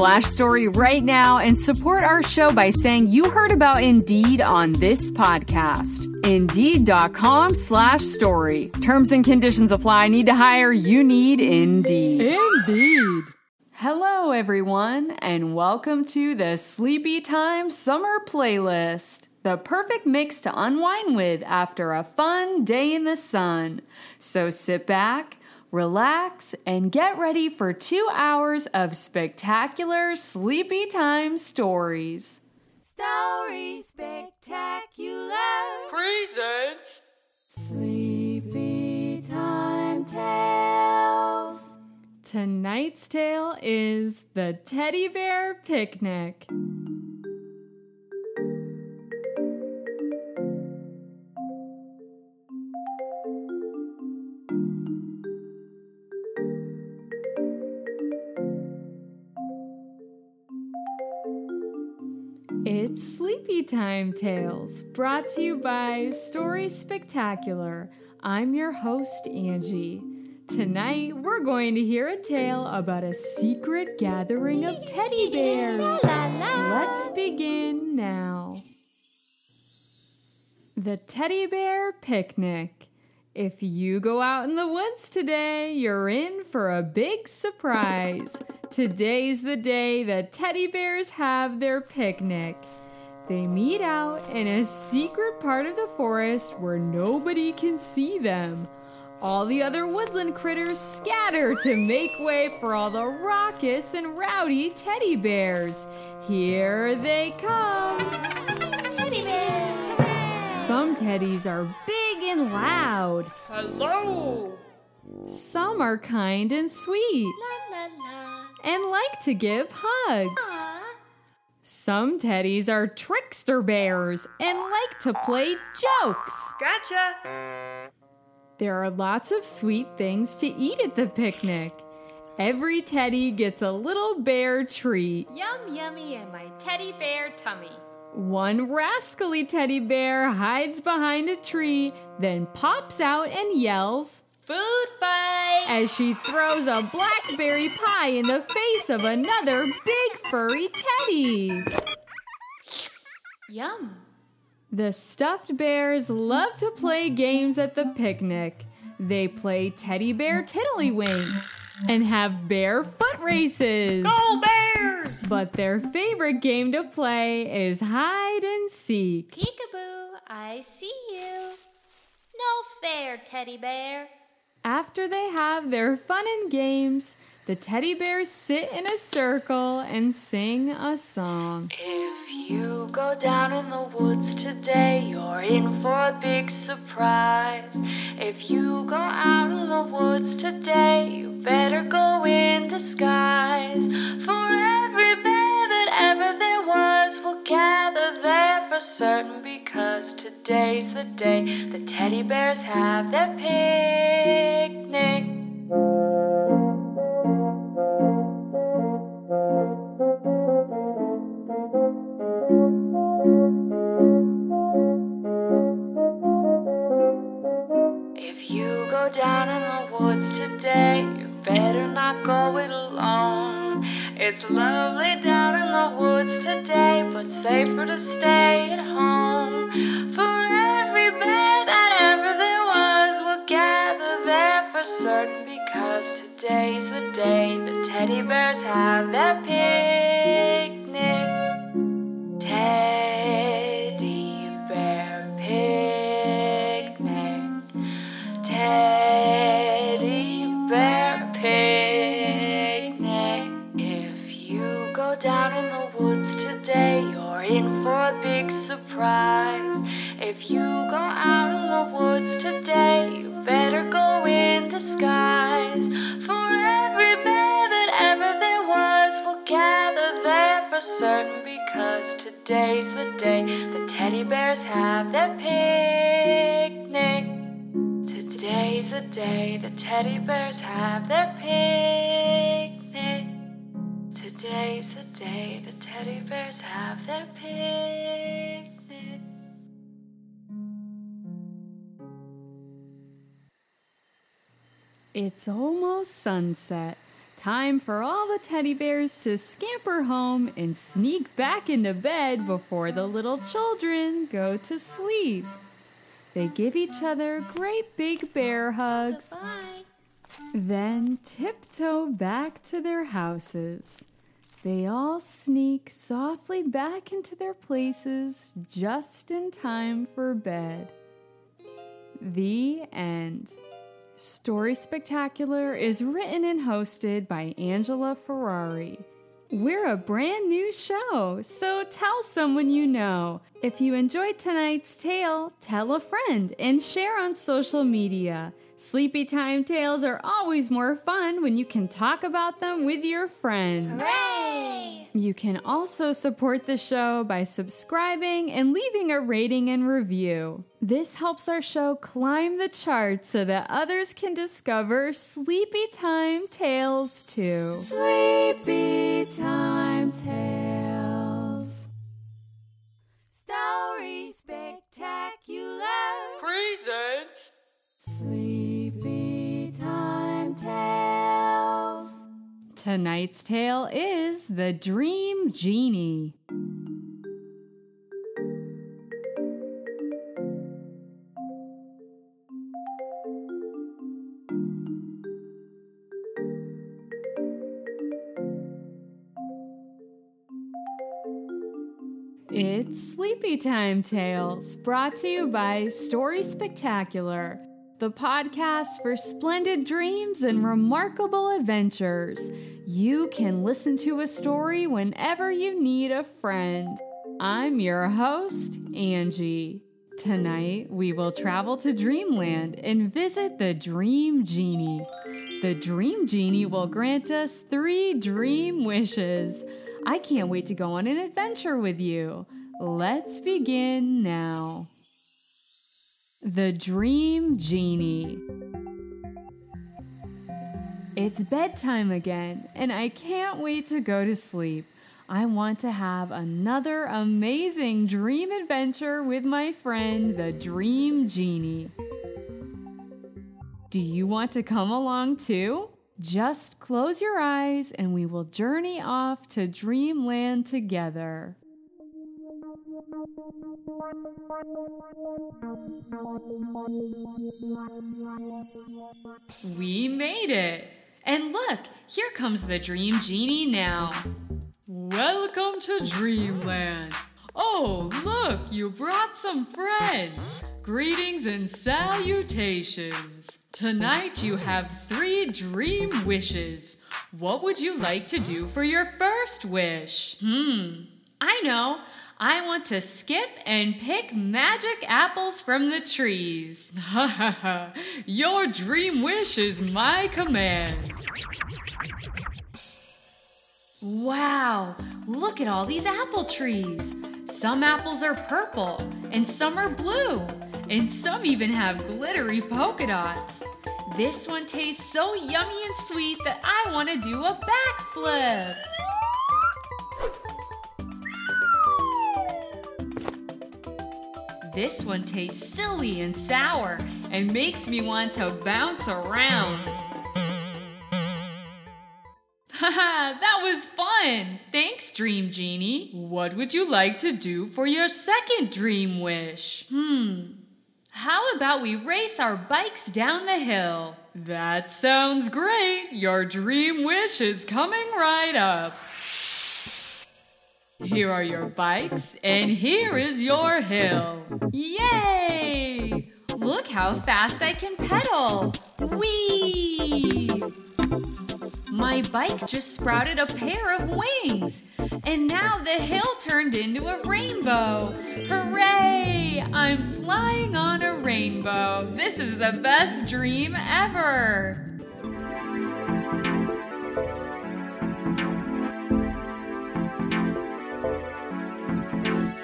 story right now and support our show by saying you heard about Indeed on this podcast. Indeed.com slash story. Terms and conditions apply. Need to hire? You need Indeed. Indeed. Hello, everyone, and welcome to the Sleepy Time Summer Playlist. The perfect mix to unwind with after a fun day in the sun. So sit back, relax, and get ready for two hours of spectacular Sleepy Time stories. Story Spectacular Presents. Sleepy Time Tales. Tonight's tale is The Teddy Bear Picnic. It's Sleepy Time Tales, brought to you by Story Spectacular. I'm your host, Angie. Tonight, we're going to hear a tale about a secret gathering of teddy bears. Let's begin now. The Teddy Bear Picnic. If you go out in the woods today, you're in for a big surprise. Today's the day the teddy bears have their picnic. They meet out in a secret part of the forest where nobody can see them. All the other woodland critters scatter to make way for all the raucous and rowdy teddy bears. Here they come. Teddy bear! Some teddies are big and loud. Hello. Some are kind and sweet La la la. and like to give hugs. Aw. Some teddies are trickster bears and like to play jokes. Gotcha. There are lots of sweet things to eat at the picnic. Every teddy gets a little bear treat. Yum yummy in my teddy bear tummy. One rascally teddy bear hides behind a tree, then pops out and yells Food fight! as she throws a blackberry pie in the face of another big furry teddy. Yum. The stuffed bears love to play games at the picnic. They play teddy bear tiddlywinks and have bear foot races. Go Bears. But their favorite game to play is hide and seek. Peekaboo, I see you. No fair, teddy bear. After they have their fun and games, the teddy bears sit in a circle and sing a song. If you go down in the woods today, you're in for a big surprise. If you go out in the woods today, you better go in disguise. For gather there for certain because today's the day the teddy bears have their picnic. If you go down in the woods today, you better not go it alone. It's lovely down in the woods today, but safer to stay at home. For every bear that ever there was will gather there for certain because today's the day the teddy bears have their picnic. Teddy big surprise. If you go out in the woods today, you better go in disguise. For every bear that ever there was will gather there for certain because today's the day the teddy bears have their picnic. Today's the day the teddy bears have their picnic. Today's the day the teddy bears have their picnic. It's almost sunset. Time for all the teddy bears to scamper home and sneak back into bed before the little children go to sleep. They give each other great big bear hugs, Bye. then tiptoe back to their houses. They all sneak softly back into their places just in time for bed. The end. Story Spectacular is written and hosted by Angela Ferrari. We're a brand new show, so tell someone you know. If you enjoyed tonight's tale, tell a friend and share on social media. Sleepy Time Tales are always more fun when you can talk about them with your friends. Hooray! You can also support the show by subscribing and leaving a rating and review. This helps our show climb the charts so that others can discover Sleepy Time Tales too. Sleepy Time Tales. Story Spectacular. Presents Sleepy Tonight's tale is The Dream Genie. It's Sleepy Time Tales, brought to you by Story Spectacular, the podcast for splendid dreams and remarkable adventures. You can listen to a story whenever you need a friend. I'm your host, Angie. Tonight, we will travel to Dreamland and visit the Dream Genie. The Dream Genie will grant us three dream wishes. I can't wait to go on an adventure with you. Let's begin now. The Dream Genie. It's bedtime again, and I can't wait to go to sleep. I want to have another amazing dream adventure with my friend, the Dream Genie. Do you want to come along too? Just close your eyes and we will journey off to dreamland together. We made it! And look, here comes the Dream Genie now. Welcome to Dreamland. Oh, look, you brought some friends. Greetings and salutations. Tonight you have three dream wishes. What would you like to do for your first wish? Hmm, I know. I want to skip and pick magic apples from the trees. Ha ha ha. Your dream wish is my command. Wow, look at all these apple trees. Some apples are purple, and some are blue, and some even have glittery polka dots. This one tastes so yummy and sweet that I want to do a backflip. This one tastes silly and sour and makes me want to bounce around. Haha, that was fun! Thanks, Dream Genie. What would you like to do for your second dream wish? Hmm. How about we race our bikes down the hill? That sounds great. Your dream wish is coming right up. Here are your bikes, and here is your hill. Yay! Look how fast I can pedal. Whee! My bike just sprouted a pair of wings, and now the hill turned into a rainbow. Hooray! I'm flying on a rainbow. This is the best dream ever.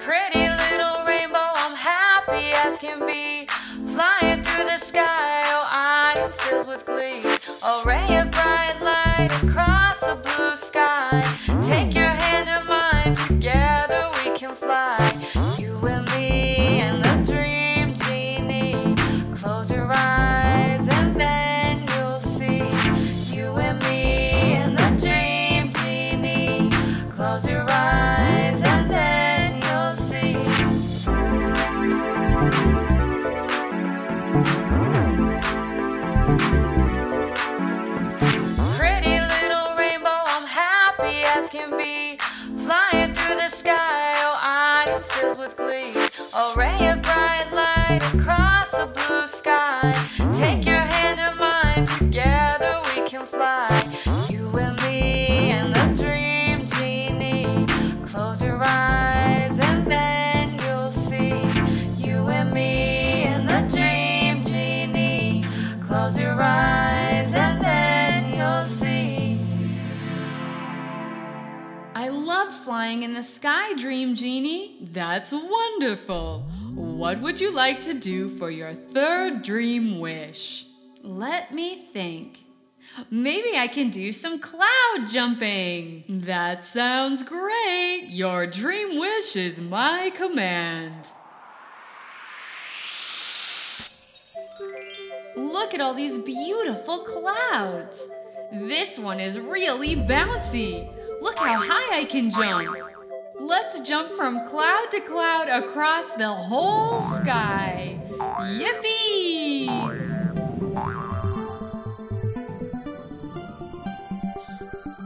Pretty little rainbow, I'm happy as can be. Flying through the sky, oh, I am filled with glee. Oh, Ray flying in the sky, Dream Genie. That's wonderful. What would you like to do for your third dream wish? Let me think. Maybe I can do some cloud jumping. That sounds great. Your dream wish is my command. Look at all these beautiful clouds. This one is really bouncy. Look how high I can jump. Let's jump from cloud to cloud across the whole sky. Yippee!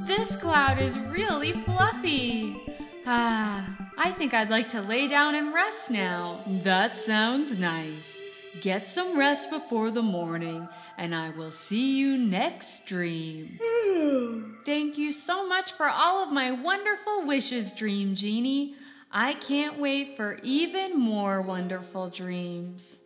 This cloud is really fluffy. Ah, I think I'd like to lay down and rest now. That sounds nice. Get some rest before the morning, and I will see you next dream. Thank you so much for all of my wonderful wishes, Dream Genie. I can't wait for even more wonderful dreams.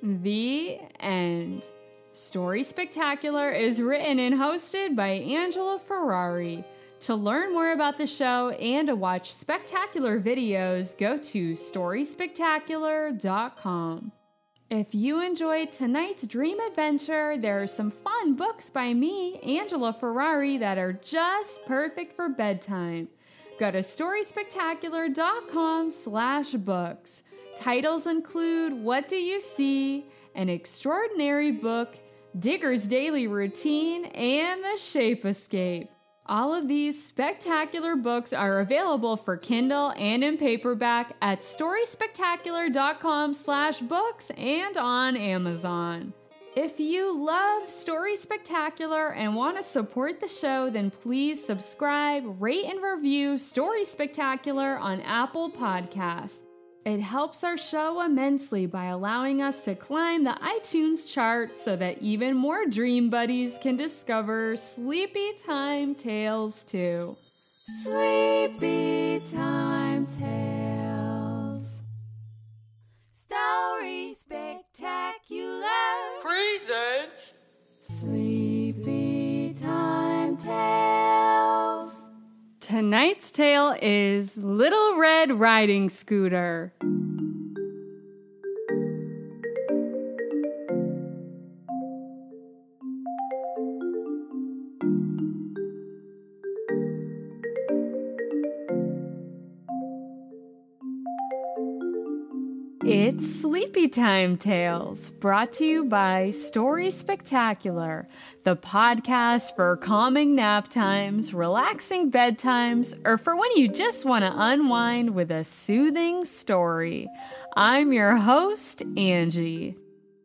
The end. Story Spectacular is written and hosted by Angela Ferrari. To learn more about the show and to watch spectacular videos, go to storyspectacular.com. If you enjoyed tonight's dream adventure, there are some fun books by me, Angela Ferrari, that are just perfect for bedtime. Go to storyspectacular.com slash books. Titles include What Do You See? An Extraordinary Book, Digger's Daily Routine, and The Shape Escape. All of these spectacular books are available for Kindle and in paperback at storyspectacular.com slash books and on Amazon. If you love Story Spectacular and want to support the show, then please subscribe, rate, and review Story Spectacular on Apple Podcasts. It helps our show immensely by allowing us to climb the iTunes chart so that even more dream buddies can discover Sleepy Time Tales too. Sleepy Time Tales. Story Spectacular. Presents. Sleepy Time Tales. Tonight's tale is Little Red Riding Scooter. It's Sleepy Time Tales, brought to you by Story Spectacular, the podcast for calming nap times, relaxing bedtimes, or for when you just want to unwind with a soothing story. I'm your host, Angie.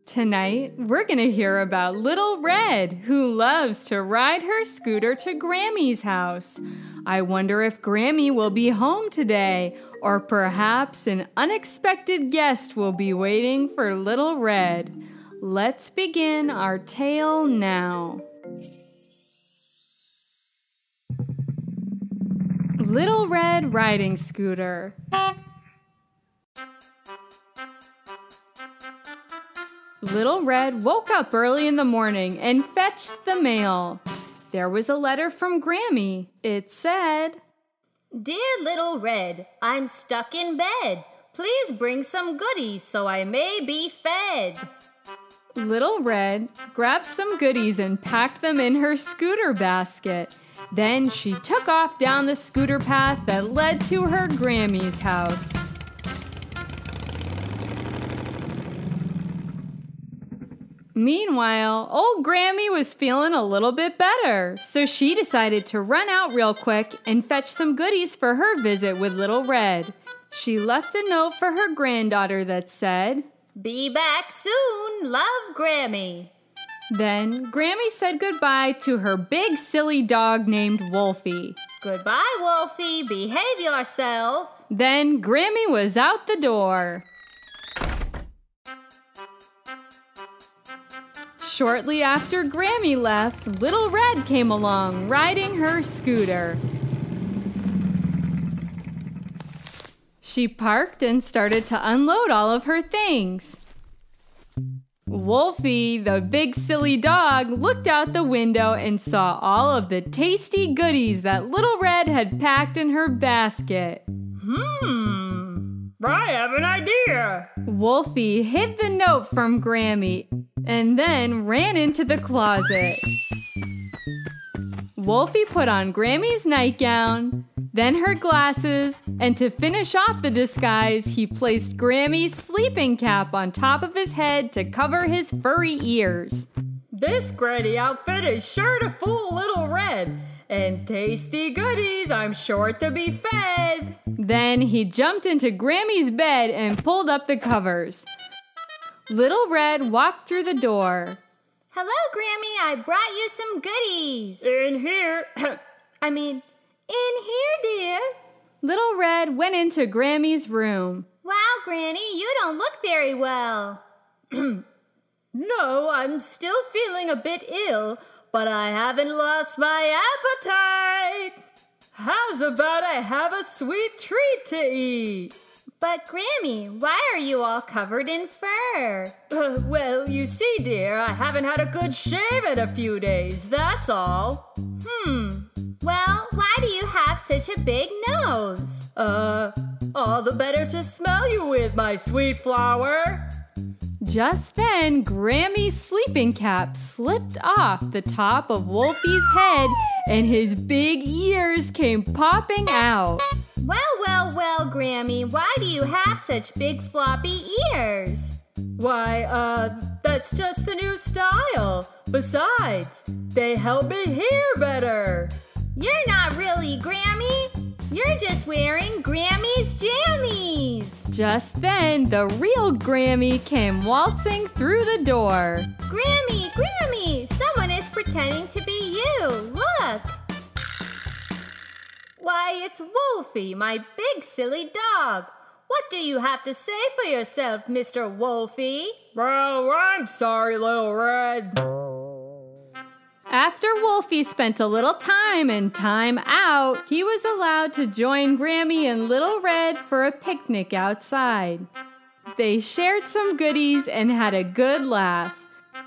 Tonight, we're going to hear about Little Red, who loves to ride her scooter to Grammy's house. I wonder if Grammy will be home today, or perhaps an unexpected guest will be waiting for Little Red. Let's begin our tale now. Little Red Riding Scooter. Little Red woke up early in the morning and fetched the mail. There was a letter from Grammy. It said, Dear Little Red, I'm stuck in bed. Please bring some goodies so I may be fed. Little Red grabbed some goodies and packed them in her scooter basket. Then she took off down the scooter path that led to her Grammy's house. Meanwhile, old Grammy was feeling a little bit better, so she decided to run out real quick and fetch some goodies for her visit with Little Red. She left a note for her granddaughter that said, Be back soon, love Grammy. Then Grammy said goodbye to her big silly dog named Wolfie. Goodbye, Wolfie, behave yourself. Then Grammy was out the door. Shortly after Grammy left, Little Red came along riding her scooter. She parked and started to unload all of her things. Wolfie, the big silly dog, looked out the window and saw all of the tasty goodies that Little Red had packed in her basket. Hmm, I have an idea. Wolfie hid the note from Grammy and then ran into the closet. Wolfie put on Grammy's nightgown, then her glasses, and to finish off the disguise, he placed Grammy's sleeping cap on top of his head to cover his furry ears. This granny outfit is sure to fool Little Red, and tasty goodies I'm sure to be fed. Then he jumped into Grammy's bed and pulled up the covers. Little Red walked through the door. Hello, Grammy, I brought you some goodies. In here, I mean, in here, dear. Little Red went into Grammy's room. Wow, Granny, you don't look very well. no, I'm still feeling a bit ill, but I haven't lost my appetite. How's about I have a sweet treat to eat? But, Grammy, why are you all covered in fur? Uh, well, you see, dear, I haven't had a good shave in a few days, that's all. Hmm. Well, why do you have such a big nose? Uh, all the better to smell you with, my sweet flower. Just then, Grammy's sleeping cap slipped off the top of Wolfie's head and his big ears came popping out. Well, well, well, Grammy, why do you have such big floppy ears? Why, uh, that's just the new style. Besides, they help me hear better. You're not really Grammy. You're just wearing Grammy's jammies. Just then, the real Grammy came waltzing through the door. Grammy, Grammy, someone is pretending to be you. Look. Why, it's Wolfie, my big silly dog. What do you have to say for yourself, Mr. Wolfie? Well, I'm sorry, little Red. After Wolfie spent a little time in time out, he was allowed to join Grammy and Little Red for a picnic outside. They shared some goodies and had a good laugh.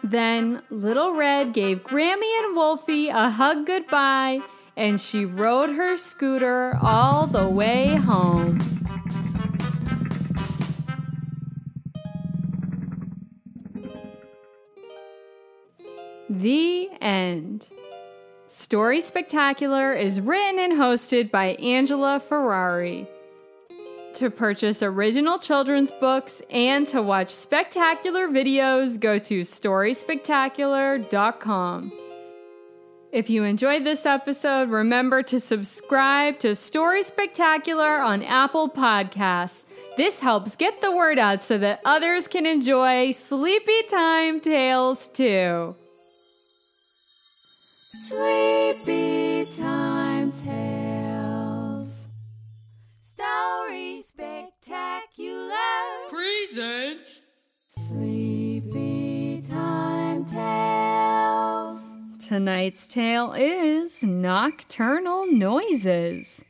Then Little Red gave Grammy and Wolfie a hug goodbye and she rode her scooter all the way home. The end. Story Spectacular is written and hosted by Angela Ferrari. To purchase original children's books and to watch spectacular videos, go to StorySpectacular.com. If you enjoyed this episode, remember to subscribe to Story Spectacular on Apple Podcasts. This helps get the word out so that others can enjoy Sleepy Time Tales too. Sleepy Time Tales. Story Spectacular. Presents. Sleepy Time Tales. Tonight's tale is Nocturnal Noises.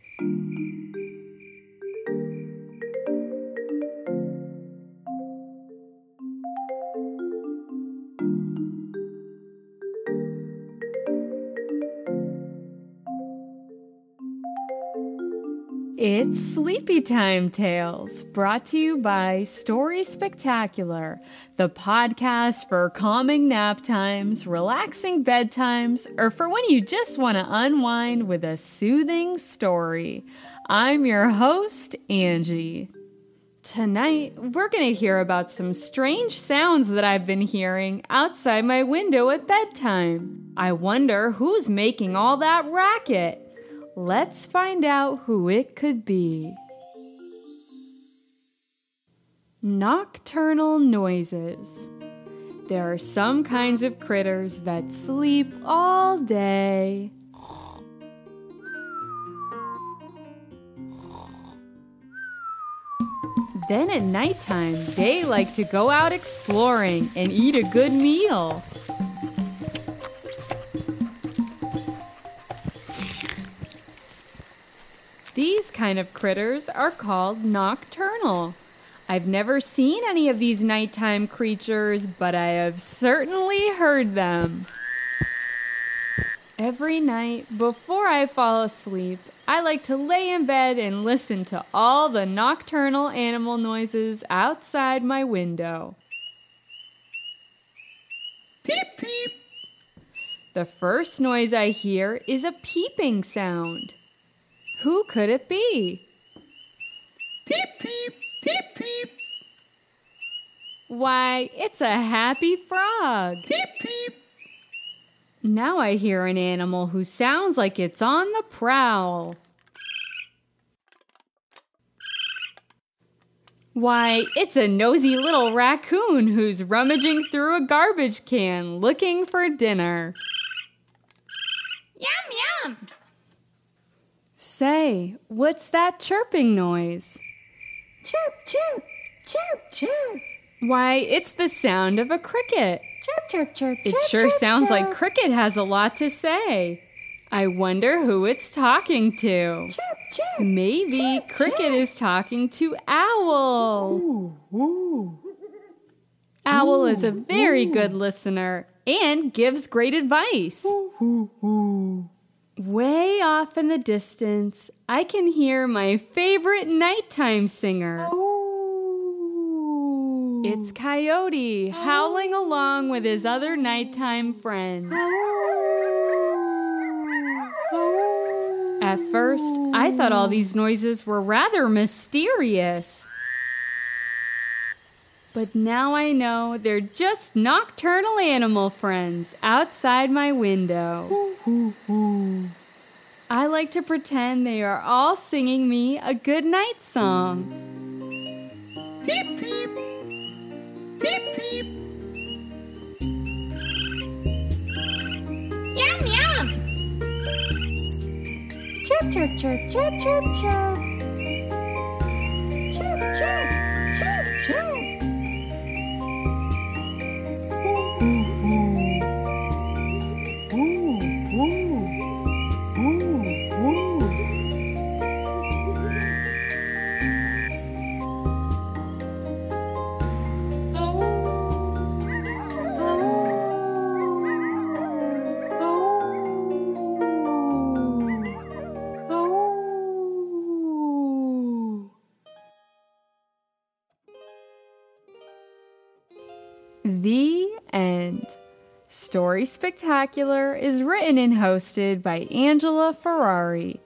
It's Sleepy Time Tales, brought to you by Story Spectacular, the podcast for calming nap times, relaxing bedtimes, or for when you just want to unwind with a soothing story. I'm your host, Angie. Tonight, we're going to hear about some strange sounds that I've been hearing outside my window at bedtime. I wonder who's making all that racket. Let's find out who it could be. Nocturnal noises. There are some kinds of critters that sleep all day. Then at nighttime, they like to go out exploring and eat a good meal. These kind of critters are called nocturnal. I've never seen any of these nighttime creatures, but I have certainly heard them. Every night before I fall asleep, I like to lay in bed and listen to all the nocturnal animal noises outside my window. Peep, peep. The first noise I hear is a peeping sound. Who could it be? Peep, peep, peep, peep. Why, it's a happy frog. Peep, peep. Now I hear an animal who sounds like it's on the prowl. Why, it's a nosy little raccoon who's rummaging through a garbage can looking for dinner. Yum, yum. Say, what's that chirping noise? Chirp, chirp, chirp, chirp. Why, it's the sound of a cricket. Chirp, chirp, chirp. Chirp. It chirp, sure chirp, sounds chirp. like Cricket has a lot to say. I wonder who it's talking to. Chirp, chirp. Maybe Chirp, Cricket is talking to Owl. Ooh, ooh. Owl is a very good listener and gives great advice. Way off in the distance, I can hear my favorite nighttime singer. Oh. It's Coyote howling along with his other nighttime friends. Oh. At first, I thought all these noises were rather mysterious. But now I know they're just nocturnal animal friends outside my window. I like to pretend they are all singing me a good night song. Peep, peep. Peep, peep. Yum, yum. Chirp, chirp, chirp, chirp, chirp, chirp. Chirp, chirp, chirp, chirp. Story Spectacular is written and hosted by Angela Ferrari.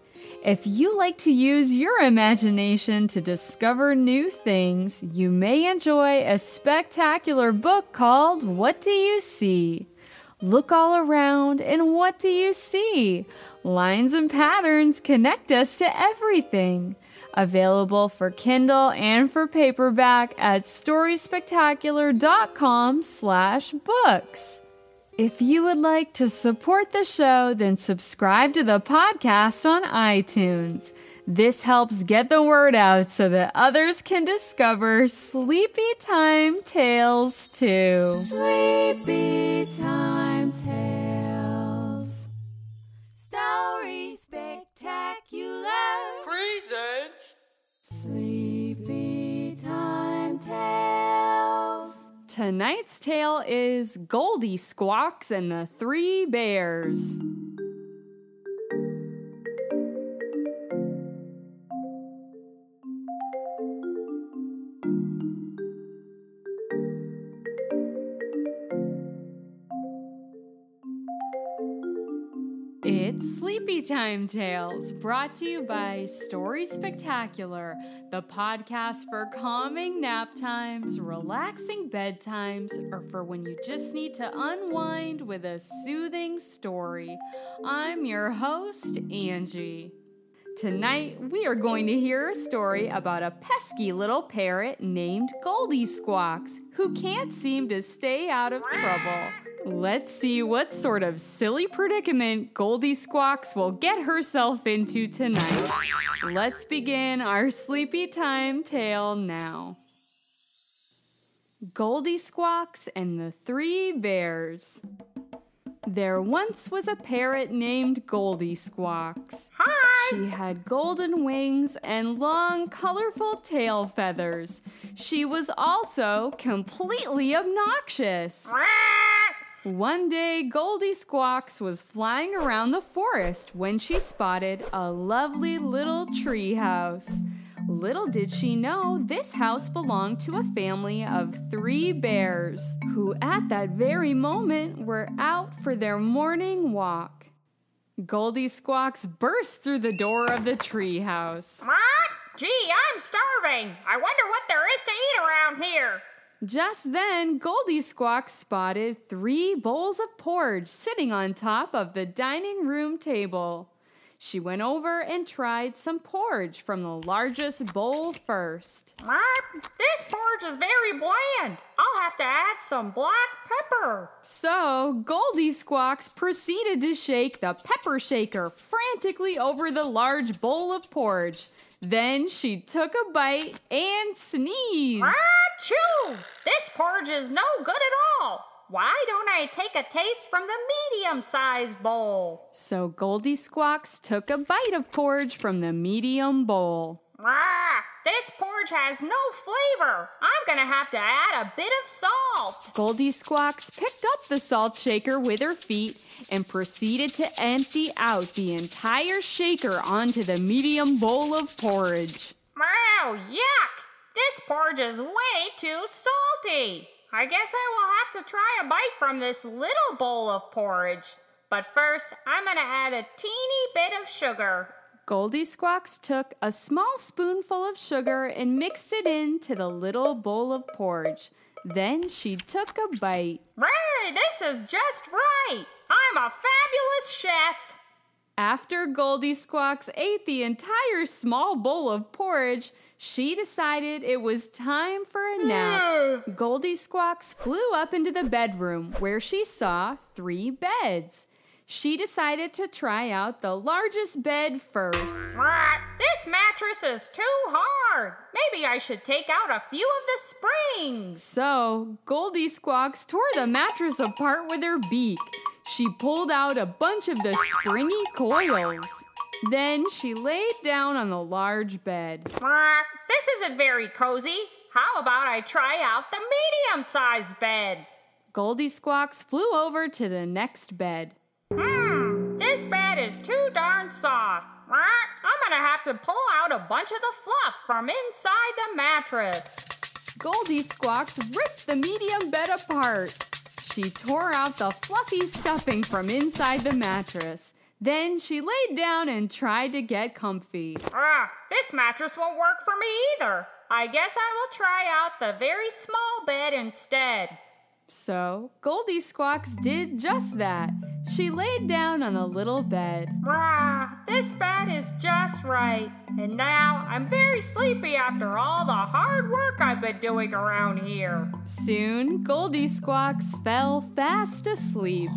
If you like to use your imagination to discover new things, you may enjoy a spectacular book called What Do You See? Look all around, and what do you see? Lines and patterns connect us to everything. Available for Kindle and for paperback at storyspectacular.com slash books. If you would like to support the show, then subscribe to the podcast on iTunes. This helps get the word out so that others can discover Sleepy Time Tales too. Sleepy Time Tales. Story Spectacular. Presents. Sleepy Time Tales. Tonight's tale is Goldie Squawks and the Three Bears. Sleepy Time Tales, brought to you by Story Spectacular, the podcast for calming nap times, relaxing bedtimes, or for when you just need to unwind with a soothing story. I'm your host, Angie. Tonight, we are going to hear a story about a pesky little parrot named Goldie Squawks who can't seem to stay out of trouble. Let's see what sort of silly predicament Goldie Squawks will get herself into tonight. Let's begin our sleepy time tale now. Goldie Squawks and the Three Bears. There once was a parrot named Goldie Squawks. Hi! She had golden wings and long, colorful tail feathers. She was also completely obnoxious. One day, Goldie Squawks was flying around the forest when she spotted a lovely little tree house. Little did she know this house belonged to a family of three bears who, at that very moment, were out for their morning walk. Goldie Squawks burst through the door of the tree house. What? Gee, I'm starving. I wonder what there is to eat around here. Just then, Goldie Squawk spotted three bowls of porridge sitting on top of the dining room table. She went over and tried some porridge from the largest bowl first. What? This porridge is very bland. I'll have to add some black pepper. So, Goldie Squawks proceeded to shake the pepper shaker frantically over the large bowl of porridge. Then she took a bite and sneezed. Achoo! This porridge is no good at all. Why don't I take a taste from the medium sized bowl? So, Goldie Squawks took a bite of porridge from the medium bowl. Ah, this porridge has no flavor. I'm gonna have to add a bit of salt. Goldie Squawks picked up the salt shaker with her feet and proceeded to empty out the entire shaker onto the medium bowl of porridge. Wow, yuck! This porridge is way too salty. I guess I will have to try a bite from this little bowl of porridge. But first, I'm gonna add a teeny bit of sugar. Goldie Squawks took a small spoonful of sugar and mixed it into the little bowl of porridge. Then she took a bite. Ray, this is just right. I'm a fabulous chef. After Goldie Squawks ate the entire small bowl of porridge, she decided it was time for a nap. Goldie Squawks flew up into the bedroom where she saw three beds. She decided to try out the largest bed first. What? This mattress is too hard. Maybe I should take out a few of the springs. So, Goldie Squawks tore the mattress apart with her beak. She pulled out a bunch of the springy coils. Then she laid down on the large bed. This isn't very cozy. How about I try out the medium sized bed? Goldie Squawks flew over to the next bed. Hmm, this bed is too darn soft. I'm gonna have to pull out a bunch of the fluff from inside the mattress. Goldie Squawks ripped the medium bed apart. She tore out the fluffy stuffing from inside the mattress. Then she laid down and tried to get comfy. Ah, this mattress won't work for me either. I guess I will try out the very small bed instead. So, Goldie Squawks did just that. She laid down on a little bed. Rah, this bed is just right. And now I'm very sleepy after all the hard work I've been doing around here. Soon, Goldie Squawks fell fast asleep.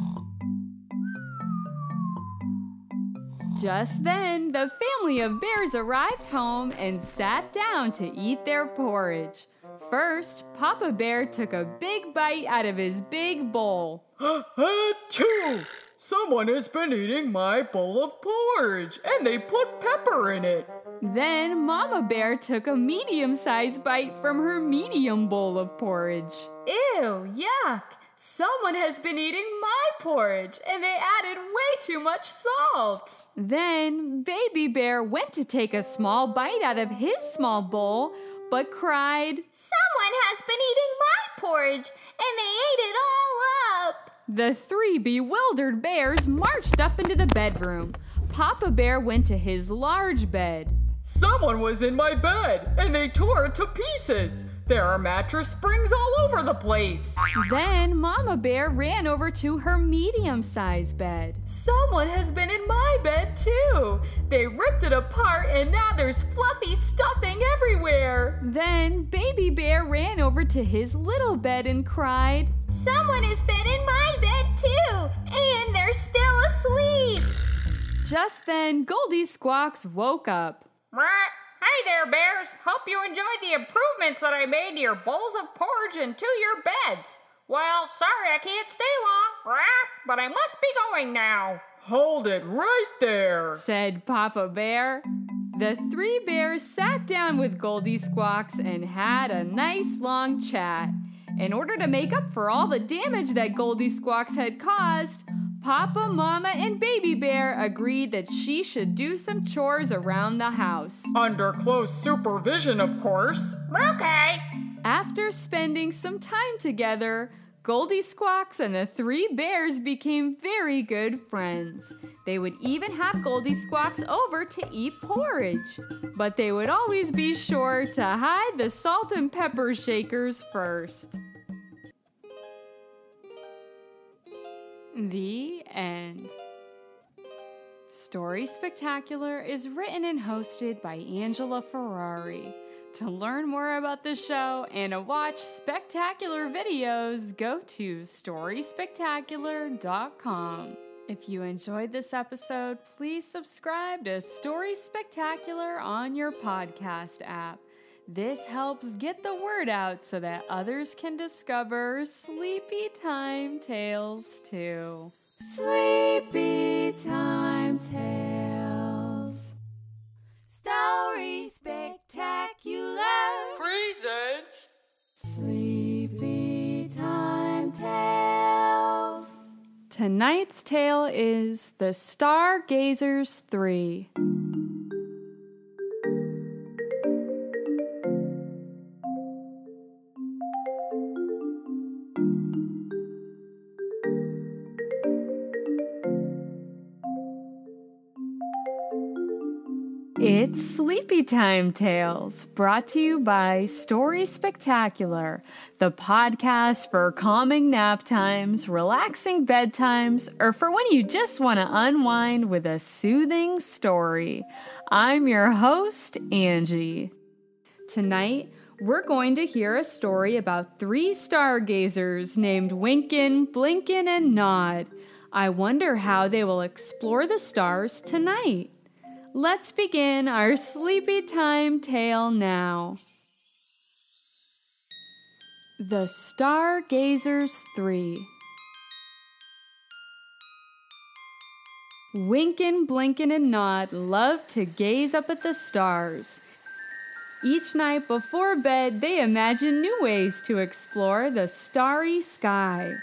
Just then, the family of bears arrived home and sat down to eat their porridge. First, Papa Bear took a big bite out of his big bowl. Uh, Achoo! Someone has been eating my bowl of porridge, and they put pepper in it. Then, Mama Bear took a medium sized bite from her medium bowl of porridge. Ew, yuck. Someone has been eating my porridge and they added way too much salt. Then, Baby Bear went to take a small bite out of his small bowl, but cried, Someone has been eating my porridge, and they ate it all up. The three bewildered bears marched up into the bedroom. Papa Bear went to his large bed. Someone was in my bed, and they tore it to pieces. There are mattress springs all over the place. Then Mama Bear ran over to her medium sized bed. Someone has been in my bed too. They ripped it apart and now there's fluffy stuffing everywhere. Then Baby Bear ran over to his little bed and cried, Someone has been in my bed too, and they're still asleep. Just then Goldie Squawks woke up. Rah, Hey there, bears. Hope you enjoyed the improvements that I made to your bowls of porridge and to your beds. Well, sorry I can't stay long, Rah, but I must be going now. Hold it right there. said Papa Bear. The three bears sat down with Goldie Squawks and had a nice long chat. In order to make up for all the damage that Goldie Squawks had caused, Papa, Mama, and Baby Bear agreed that she should do some chores around the house. Under close supervision, of course. Okay. After spending some time together, Goldie Squawks and the three bears became very good friends. They would even have Goldie Squawks over to eat porridge, but they would always be sure to hide the salt and pepper shakers first. The end. Story Spectacular is written and hosted by Angela Ferrari. To learn more about the show and to watch spectacular videos, go to StorySpectacular.com. If you enjoyed this episode, please subscribe to Story Spectacular on your podcast app. This helps get the word out so that others can discover Sleepy Time Tales too. Sleepy Time Tales. Story Spectacular. Presents. Sleepy Time Tales. Tonight's tale is The Stargazers 3. It's Sleepy Time Tales, brought to you by Story Spectacular, the podcast for calming nap times, relaxing bedtimes, or for when you just want to unwind with a soothing story. I'm your host, Angie. Tonight, we're going to hear a story about three stargazers named Winkin, Blinkin, and Nod. I wonder how they will explore the stars tonight. Let's begin our sleepy time tale now. The Stargazers 3 Winkin, Blinkin, and Nod loved to gaze up at the stars. Each night before bed, they imagined new ways to explore the starry sky.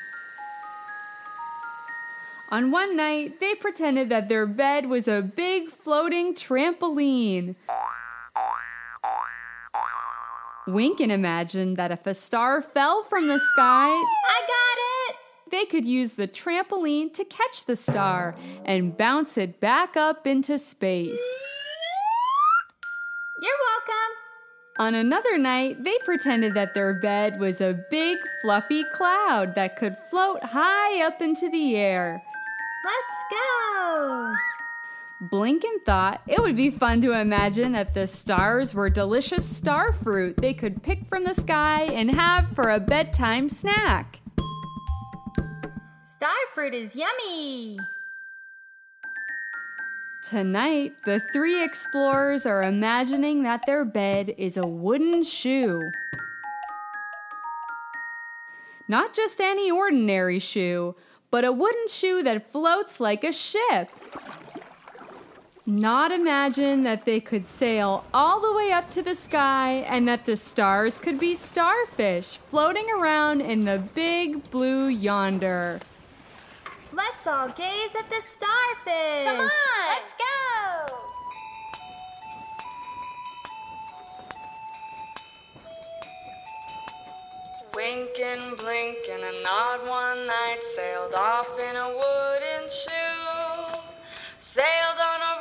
On one night, they pretended that their bed was a big floating trampoline. Winkin imagined that if a star fell from the sky, I got it. they could use the trampoline to catch the star and bounce it back up into space. You're welcome. On another night, they pretended that their bed was a big fluffy cloud that could float high up into the air. Let's go! Blinkin thought it would be fun to imagine that the stars were delicious star fruit they could pick from the sky and have for a bedtime snack. Star fruit is yummy! Tonight, the three explorers are imagining that their bed is a wooden shoe. Not just any ordinary shoe, but a wooden shoe that floats like a ship. Nod imagine that they could sail all the way up to the sky and that the stars could be starfish floating around in the big blue yonder. Let's all gaze at the starfish! Come on! Let's go! Winkin, Blinkin, a nod one night sailed off in a wooden shoe. Sailed on a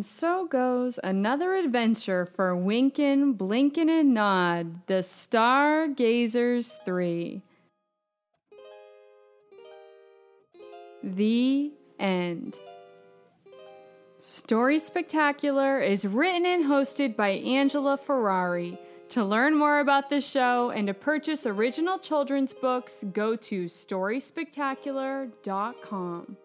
And so goes another adventure for Winkin, Blinkin, and Nod, the Stargazers 3. The end. Story Spectacular is written and hosted by Angela Ferrari. To learn more about the show and to purchase original children's books, go to storyspectacular.com.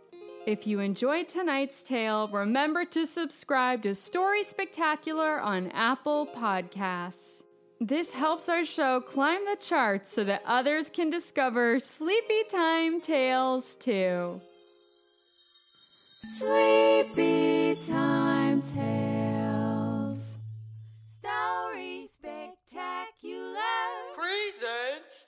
If you enjoyed tonight's tale, remember to subscribe to Story Spectacular on Apple Podcasts. This helps our show climb the charts so that others can discover sleepy time tales too. Sleepy time tales. Story Spectacular. Presents.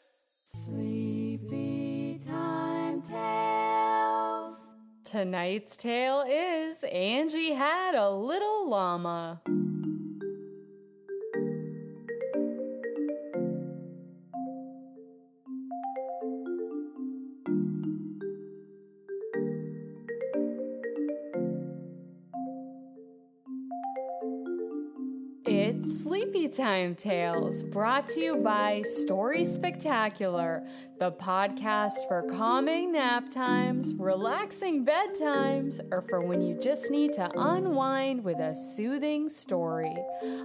Tonight's tale is Angie had a little llama. Time Tales, brought to you by Story Spectacular, the podcast for calming nap times, relaxing bedtimes, or for when you just need to unwind with a soothing story.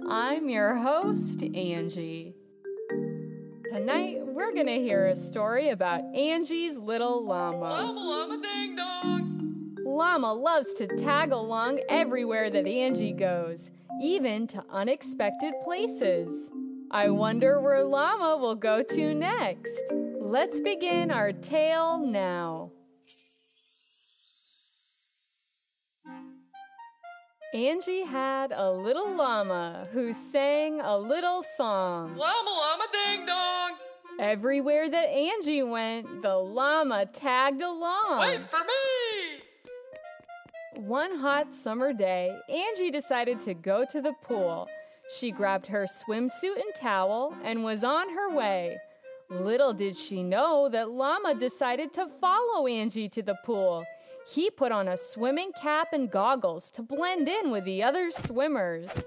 I'm your host, Angie. Tonight, we're going to hear a story about Angie's little llama. llama ding dong. Llama loves to tag along everywhere that Angie goes, even to unexpected places. I wonder where Llama will go to next. Let's begin our tale now. Angie had a little llama who sang a little song. Llama llama ding dong. Everywhere that Angie went, the llama tagged along. Wait for me. One hot summer day, Angie decided to go to the pool. She grabbed her swimsuit and towel and was on her way. Little did she know that Llama decided to follow Angie to the pool. He put on a swimming cap and goggles to blend in with the other swimmers.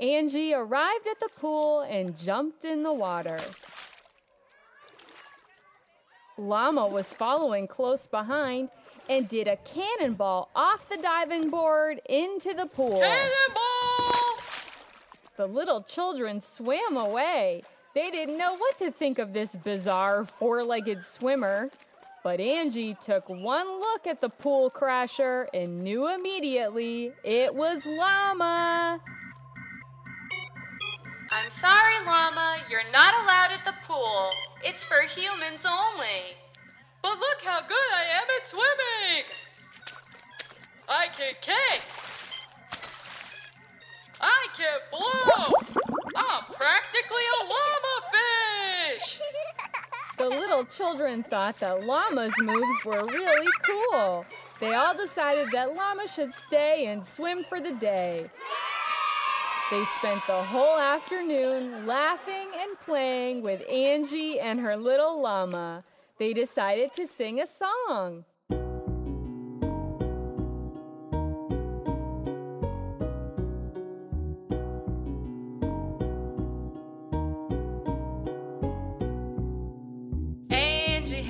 Angie arrived at the pool and jumped in the water. Llama was following close behind and did a cannonball off the diving board into the pool. Cannonball. The little children swam away. They didn't know what to think of this bizarre four legged swimmer. But Angie took one look at the pool crasher and knew immediately it was Llama. I'm sorry, Llama, you're not allowed at the pool. It's for humans only. But look how good I am at swimming. I can kick. I can blow. I'm practically a llama fish. The little children thought that Llama's moves were really cool. They all decided that Llama should stay and swim for the day. They spent the whole afternoon laughing and playing with Angie and her little llama. They decided to sing a song. Angie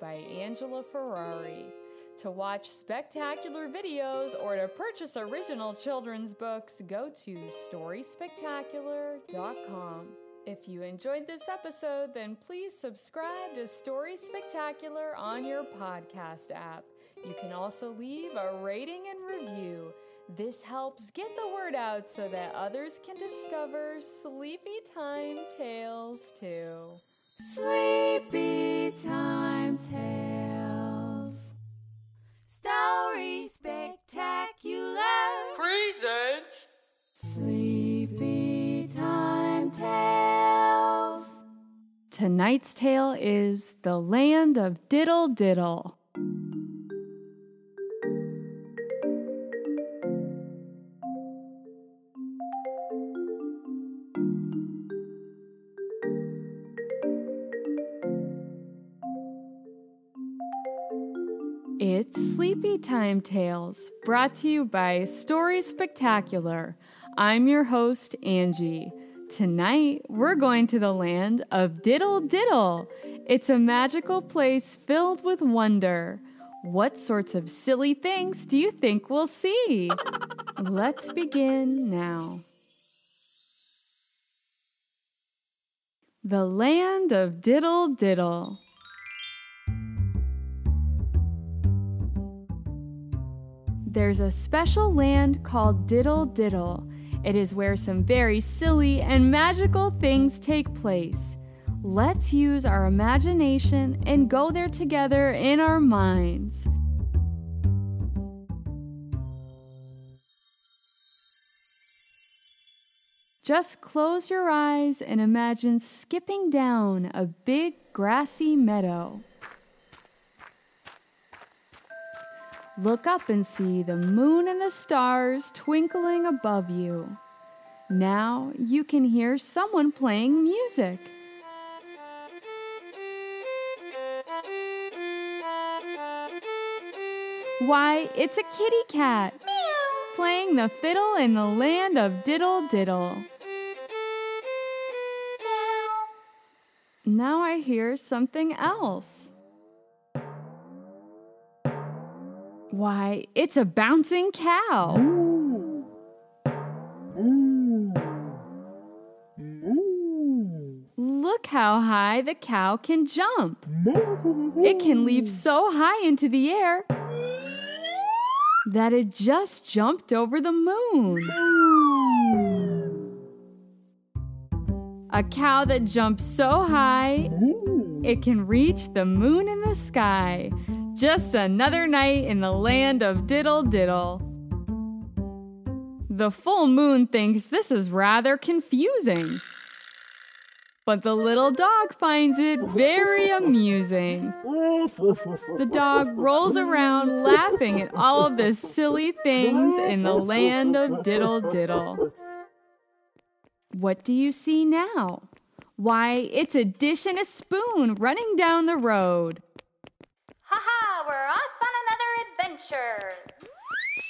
by Angela Ferrari. To watch spectacular videos or to purchase original children's books, go to StorySpectacular.com. If you enjoyed this episode, then please subscribe to Story Spectacular on your podcast app. You can also leave a rating and review. This helps get the word out so that others can discover Sleepy Time Tales too. Sleepy Time Tales. Story Spectacular. Presents. Sleepy Time Tales. Tonight's tale is The Land of Diddle Diddle. Time Tales, brought to you by Story Spectacular. I'm your host, Angie. Tonight, we're going to the land of Diddle Diddle. It's a magical place filled with wonder. What sorts of silly things do you think we'll see? Let's begin now. The land of Diddle Diddle. There's a special land called Diddle Diddle. It is where some very silly and magical things take place. Let's use our imagination and go there together in our minds. Just close your eyes and imagine skipping down a big grassy meadow. Look up and see the moon and the stars twinkling above you. Now you can hear someone playing music. Why, it's a kitty cat playing the fiddle in the land of diddle diddle. Now I hear something else. Why, it's a bouncing cow. Look how high the cow can jump. It can leap so high into the air that it just jumped over the moon. A cow that jumps so high it can reach the moon in the sky. Just another night in the land of diddle diddle. The full moon thinks this is rather confusing. But the little dog finds it very amusing. The dog rolls around laughing at all of the silly things in the land of diddle diddle. What do you see now? Why, it's a dish and a spoon running down the road. Haha, we're off on another adventure.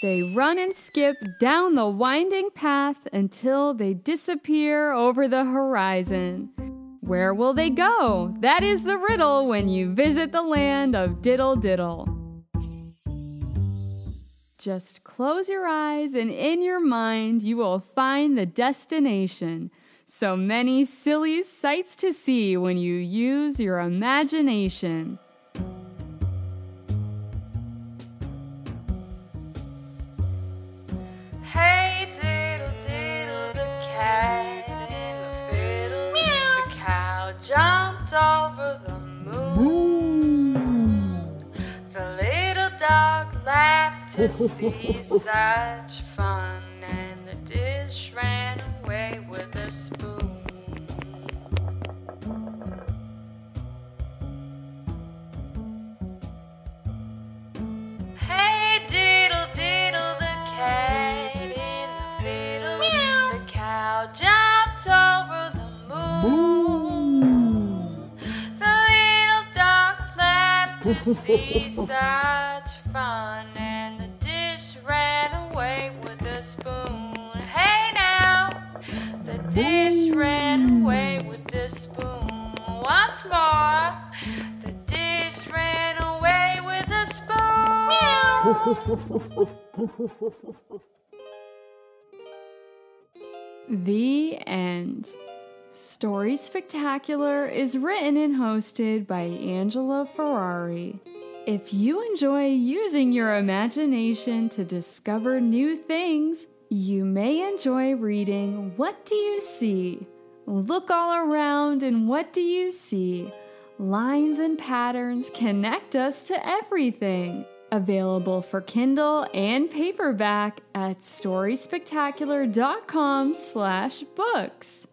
They run and skip down the winding path until they disappear over the horizon. Where will they go? That is the riddle when you visit the land of Diddle Diddle. Just close your eyes and in your mind you will find the destination. So many silly sights to see when you use your imagination. Jumped over the moon. The little dog laughed to see such fun, and the dish ran away with the laughed see such fun, and the dish ran away with the spoon. Hey now, the dish ran away with the spoon. Once more, the dish ran away with the spoon. The end. Story Spectacular is written and hosted by Angela Ferrari. If you enjoy using your imagination to discover new things, you may enjoy reading What Do You See? Look all around and what do you see? Lines and patterns connect us to everything. Available for Kindle and paperback at storyspectacular.com slash books.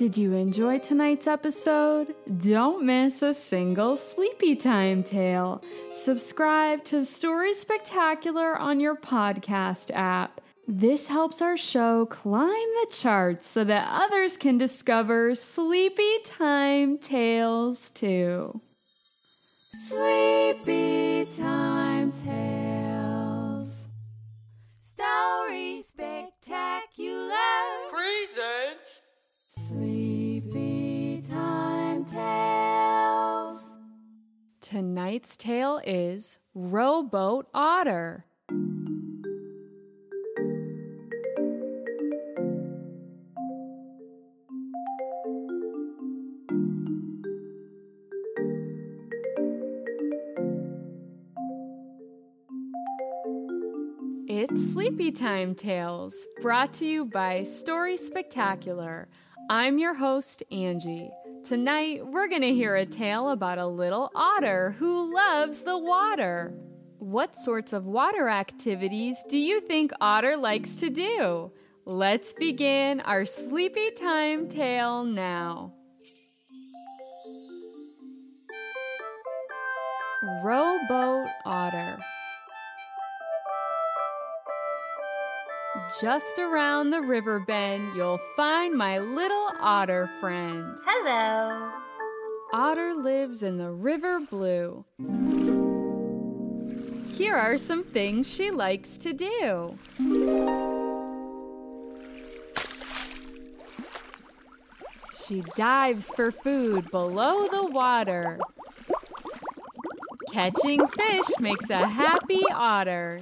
Did you enjoy tonight's episode? Don't miss a single sleepy time tale. Subscribe to Story Spectacular on your podcast app. This helps our show climb the charts so that others can discover sleepy time tales too. Sleepy Time Tales. Story Spectacular. Presents. Sleepy Time Tales. Tonight's tale is Rowboat Otter. It's Sleepy Time Tales, brought to you by Story Spectacular. I'm your host, Angie. Tonight, we're going to hear a tale about a little otter who loves the water. What sorts of water activities do you think Otter likes to do? Let's begin our Sleepy Time tale now. Rowboat Otter. Just around the river bend, you'll find my little otter friend. Hello. Otter lives in the river blue. Here are some things she likes to do. She dives for food below the water. Catching fish makes a happy otter.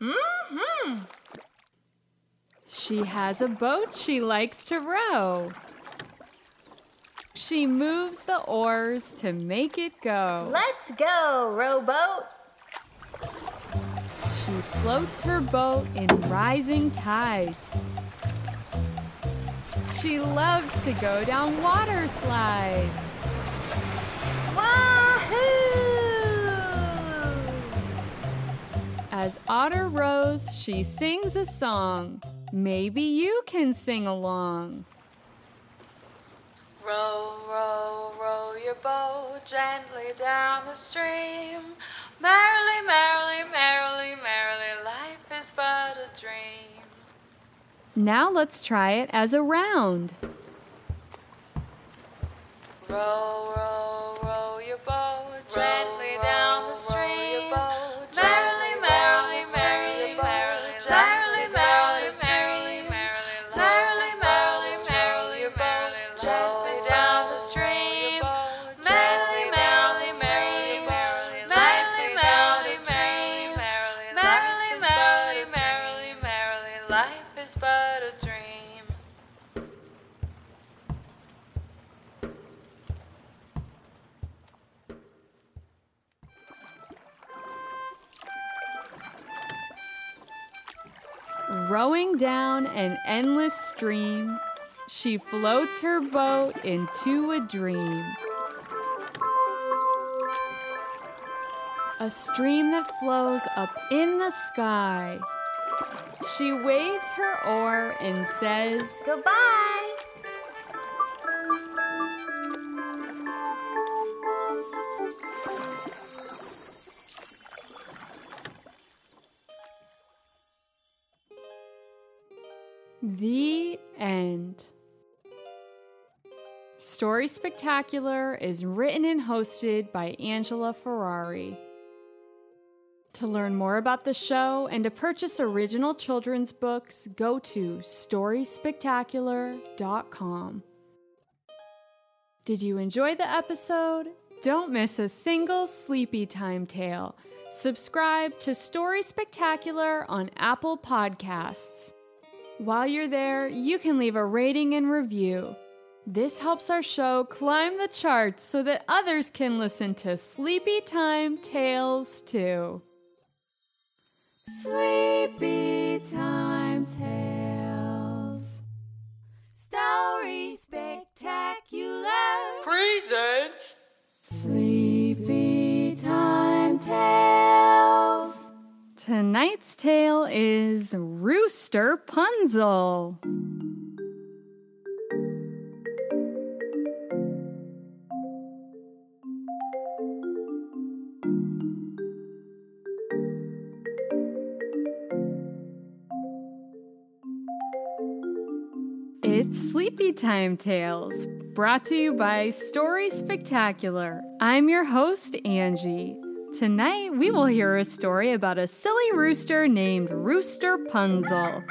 Mm-hmm. She has a boat she likes to row. She moves the oars to make it go. Let's go, rowboat. She floats her boat in rising tides. She loves to go down water slides. Wahoo! As Otter rows, she sings a song. Maybe you can sing along. Row, row, row your boat gently down the stream. Merrily, merrily, merrily, merrily, life is but a dream. Now let's try it as a round. Row, row, Rowing down an endless stream, she floats her boat into a dream. A stream that flows up in the sky. She waves her oar and says, Goodbye. The end. Story Spectacular is written and hosted by Angela Ferrari. To learn more about the show and to purchase original children's books, go to storyspectacular.com. Did you enjoy the episode? Don't miss a single sleepy time tale. Subscribe to Story Spectacular on Apple Podcasts. While you're there, you can leave a rating and review. This helps our show climb the charts so that others can listen to Sleepy Time Tales too. Sleepy Time Tales. Story Spectacular. Presents. Sleepy Tonight's tale is Rooster Punzel. It's Sleepy Time Tales, brought to you by Story Spectacular. I'm your host, Angie. Tonight, we will hear a story about a silly rooster named Rooster Punzel.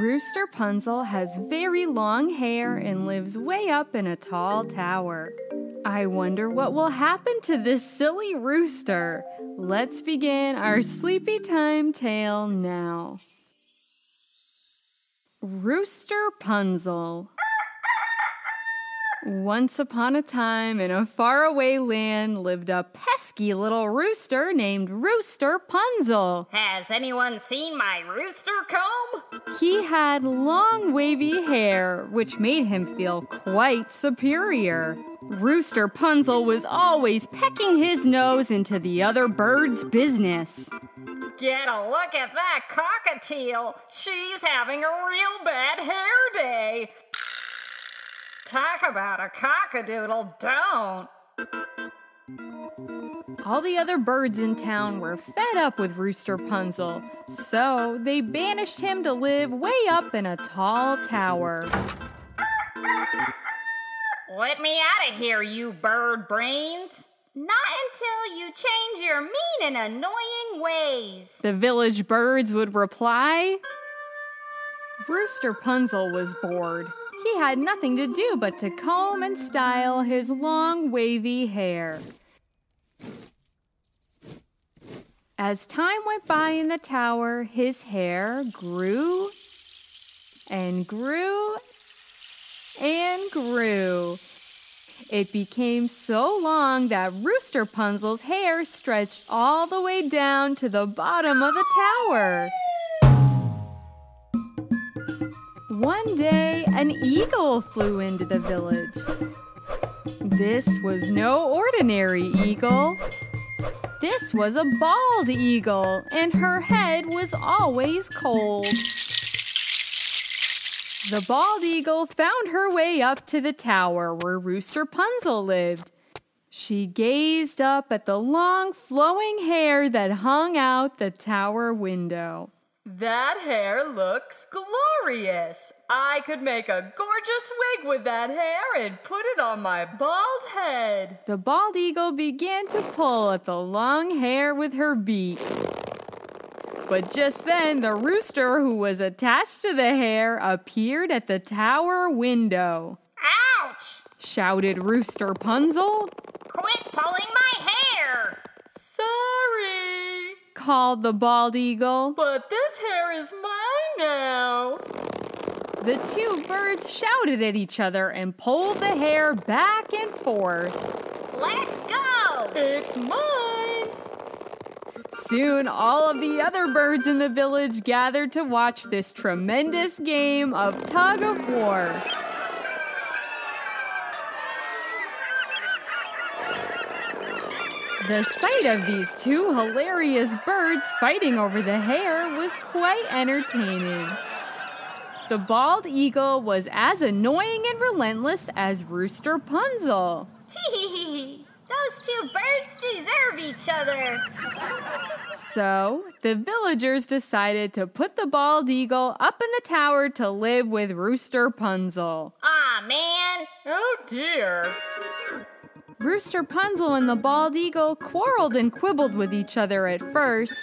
Rooster Punzel has very long hair and lives way up in a tall tower. I wonder what will happen to this silly rooster. Let's begin our sleepy time tale now. Rooster Punzel. Once upon a time, in a faraway land, lived a pesky little rooster named Rooster Punzel. Has anyone seen my rooster comb? He had long, wavy hair, which made him feel quite superior. Rooster Punzel was always pecking his nose into the other bird's business. Get a look at that cockatiel. She's having a real bad hair day. Talk about a cockadoodle, don't. All the other birds in town were fed up with Rooster Punzel, so they banished him to live way up in a tall tower. Let me out of here, you bird brains. Not until you change your mean and annoying ways. The village birds would reply. Rooster Punzel was bored. He had nothing to do but to comb and style his long, wavy hair. As time went by in the tower, his hair grew and grew and grew. It became so long that Rooster Punzel's hair stretched all the way down to the bottom of the tower. One day, an eagle flew into the village. This was no ordinary eagle. This was a bald eagle, and her head was always cold. The bald eagle found her way up to the tower where Rooster Punzel lived. She gazed up at the long flowing hair that hung out the tower window. That hair looks glorious. I could make a gorgeous wig with that hair and put it on my bald head. The bald eagle began to pull at the long hair with her beak. But just then, the rooster who was attached to the hair appeared at the tower window. Ouch! Shouted Rooster Punzel. Quit pulling my Called the bald eagle. but this hair is mine now. The two birds shouted at each other and pulled the hair back and forth. Let go! It's mine. Soon, all of the other birds in the village gathered to watch this tremendous game of tug of war. The sight of these two hilarious birds fighting over the hair was quite entertaining. The bald eagle was as annoying and relentless as Rooster Punzel. Tee Those two birds deserve each other. So, the villagers decided to put the bald eagle up in the tower to live with Rooster Punzel. Aw, man. Oh dear. Rooster Punzel and the bald eagle quarreled and quibbled with each other at first.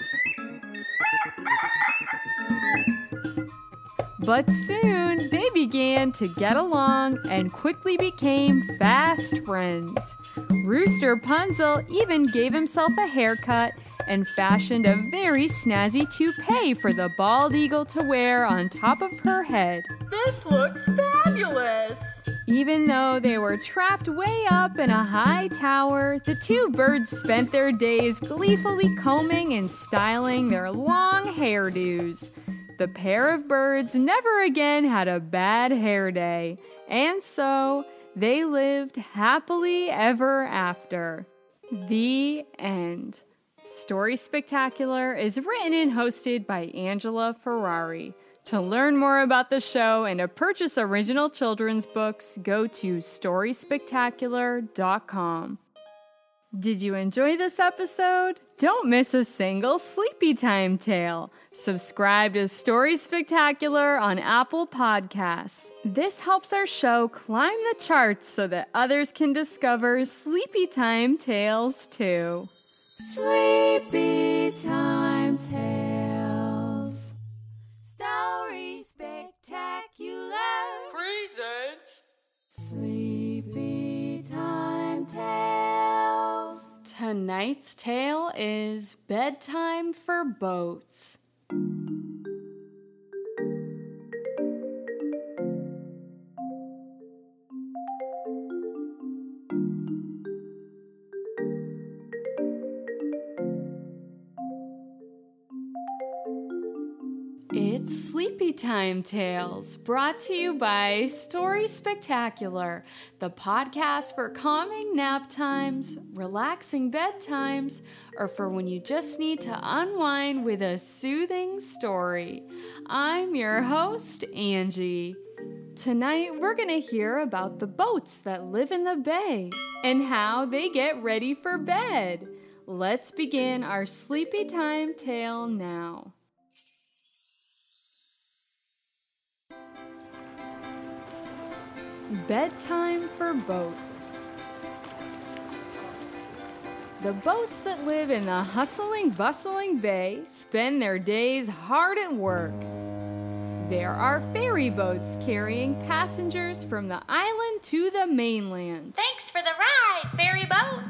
But soon they began to get along and quickly became fast friends. Rooster Punzel even gave himself a haircut and fashioned a very snazzy toupee for the bald eagle to wear on top of her head. This looks fabulous. Even though they were trapped way up in a high tower, the two birds spent their days gleefully combing and styling their long hairdos. The pair of birds never again had a bad hair day, and so they lived happily ever after. The end. Story Spectacular is written and hosted by Angela Ferrari. To learn more about the show and to purchase original children's books, go to storyspectacular.com. Did you enjoy this episode? Don't miss a single Sleepy Time tale. Subscribe to Story Spectacular on Apple Podcasts. This helps our show climb the charts so that others can discover Sleepy Time tales too. Sleepy Time Tales. Story Spectacular. Presents. Sleepy Time Tales. Tonight's tale is Bedtime for Boats. Sleepy Time Tales, brought to you by Story Spectacular, the podcast for calming nap times, relaxing bedtimes, or for when you just need to unwind with a soothing story. I'm your host, Angie. Tonight, we're going to hear about the boats that live in the bay and how they get ready for bed. Let's begin our Sleepy Time tale now. Bedtime for boats. The boats that live in the hustling, bustling bay spend their days hard at work. There are ferry boats carrying passengers from the island to the mainland. Thanks for the ride, ferry boat.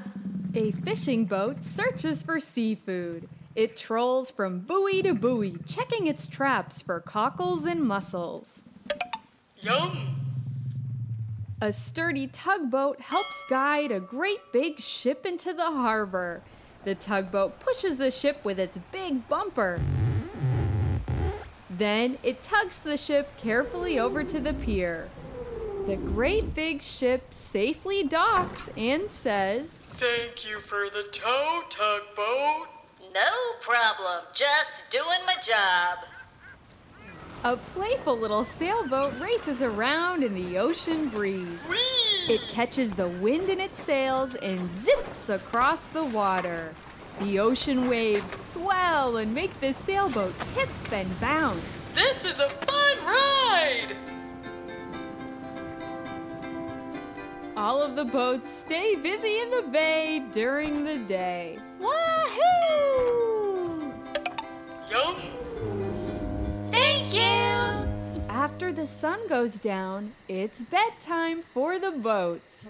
A fishing boat searches for seafood. It trolls from buoy to buoy, checking its traps for cockles and mussels. Yum. A sturdy tugboat helps guide a great big ship into the harbor. The tugboat pushes the ship with its big bumper. Then it tugs the ship carefully over to the pier. The great big ship safely docks and says, Thank you for the tow, tugboat. No problem. Just doing my job. A playful little sailboat races around in the ocean breeze. Whee! It catches the wind in its sails and zips across the water. The ocean waves swell and make the sailboat tip and bounce. This is a fun ride. All of the boats stay busy in the bay during the day. Wahoo! Yum. Thank you. After the sun goes down, it's bedtime for the boats.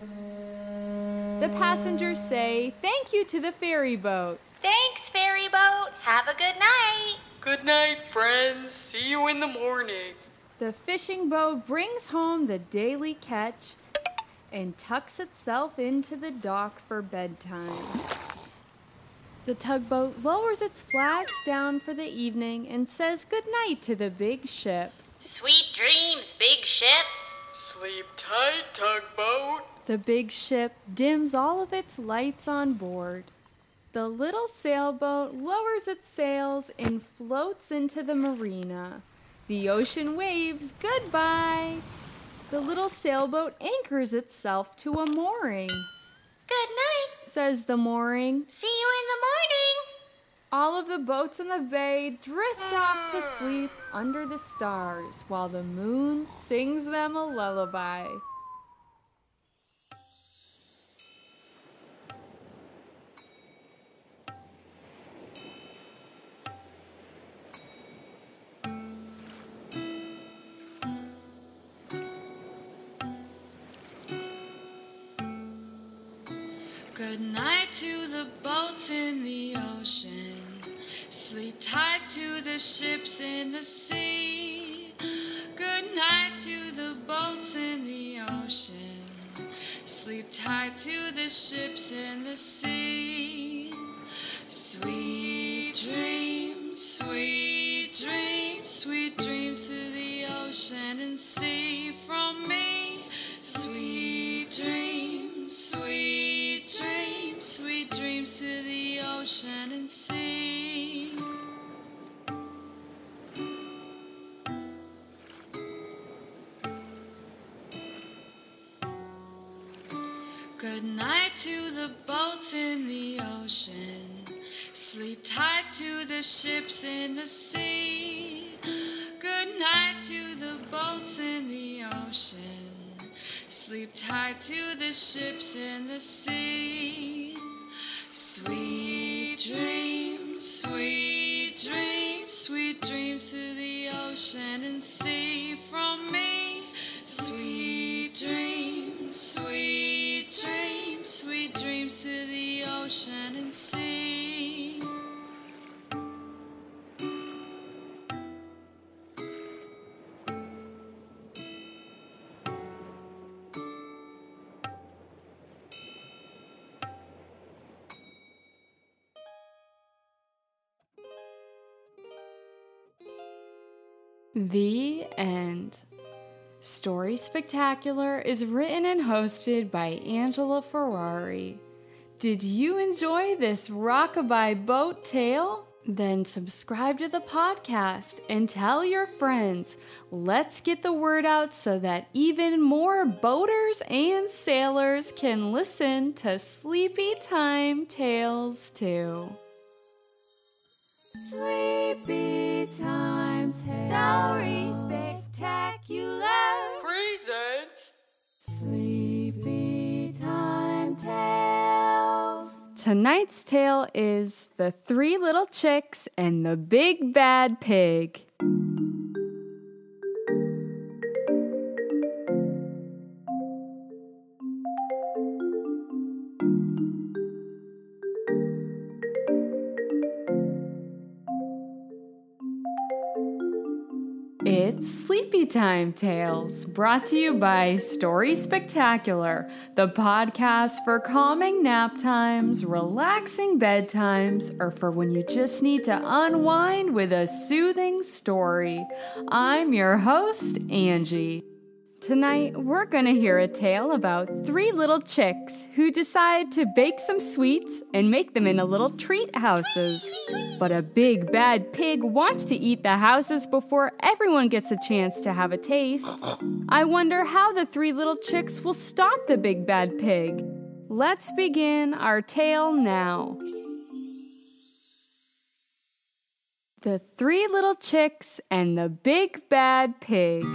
The passengers say thank you to the ferry boat. Thanks, ferry boat. Have a good night. Good night, friends. See you in the morning. The fishing boat brings home the daily catch and tucks itself into the dock for bedtime. The tugboat lowers its flags down for the evening and says goodnight to the big ship. Sweet dreams, big ship. Sleep tight, tugboat. The big ship dims all of its lights on board. The little sailboat lowers its sails and floats into the marina. The ocean waves goodbye. The little sailboat anchors itself to a mooring. Good night. Says the mooring. See you in the morning. All of the boats in the bay drift off to sleep under the stars while the moon sings them a lullaby. Good night to the boats in the ocean. Sleep tight to the ships in the sea. Good night to the boats in the ocean. Sleep tight to the ships in the sea. Sweet dreams, sweet dreams, sweet dreams to the ocean and sea from me. Sweet dreams, sweet dreams, to the ocean and sea. Good night to the boats in the ocean. Sleep tight to the ships in the sea. Good night to the boats in the ocean. Sleep tight to the ships in the sea. The end. Story Spectacular is written and hosted by Angela Ferrari. Did you enjoy this rockabye boat tale? Then subscribe to the podcast and tell your friends. Let's get the word out so that even more boaters and sailors can listen to Sleepy Time Tales too. Sleepy Time Tales. Story Spectacular. Presents. Sleepy Time Tales. Tonight's tale is The Three Little Chicks and the Big Bad Pig. Time Tales, brought to you by Story Spectacular, the podcast for calming nap times, relaxing bedtimes, or for when you just need to unwind with a soothing story. I'm your host, Angie. Tonight, we're going to hear a tale about three little chicks who decide to bake some sweets and make them into little treat houses. But a big bad pig wants to eat the houses before everyone gets a chance to have a taste. I wonder how the three little chicks will stop the big bad pig. Let's begin our tale now. The Three Little Chicks and the Big Bad Pig.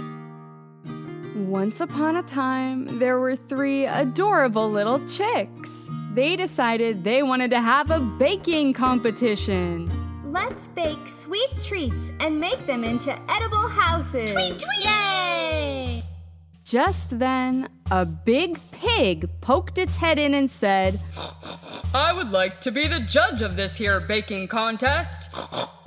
Once upon a time, there were three adorable little chicks. They decided they wanted to have a baking competition. Let's bake sweet treats and make them into edible houses. Tweet, tweet! Yay! Just then, a big pig poked its head in and said, I would like to be the judge of this here baking contest.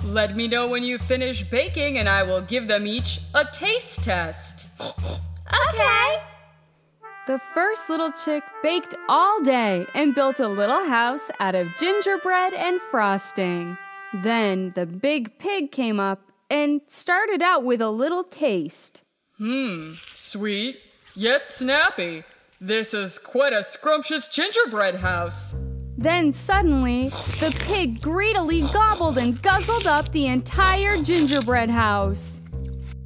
Let me know when you finish baking and I will give them each a taste test. Okay. The first little chick baked all day and built a little house out of gingerbread and frosting. Then the big pig came up and started out with a little taste. Hmm, sweet, yet snappy. This is quite a scrumptious gingerbread house. Then suddenly, the pig greedily gobbled and guzzled up the entire gingerbread house.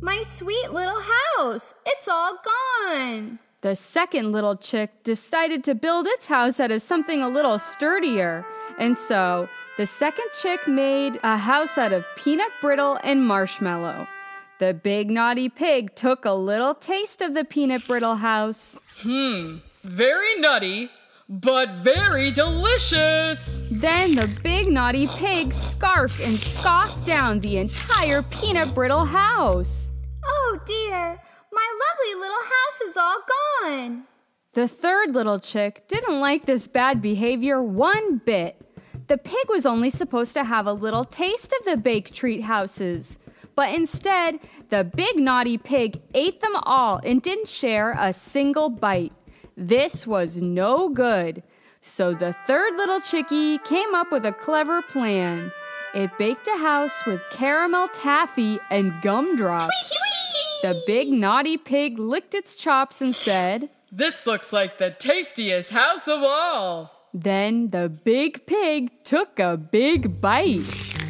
My sweet little house. It's all gone. The second little chick decided to build its house out of something a little sturdier. And so, the second chick made a house out of peanut brittle and marshmallow. The big naughty pig took a little taste of the peanut brittle house. Hmm, very nutty, but very delicious. Then the big naughty pig scarfed and scoffed down the entire peanut brittle house. Oh dear, my lovely little house is all gone. The third little chick didn't like this bad behavior one bit. The pig was only supposed to have a little taste of the baked treat houses. But instead, the big naughty pig ate them all and didn't share a single bite. This was no good. So the third little chickie came up with a clever plan. It baked a house with caramel taffy and gumdrops. The big naughty pig licked its chops and said, This looks like the tastiest house of all. Then the big pig took a big bite.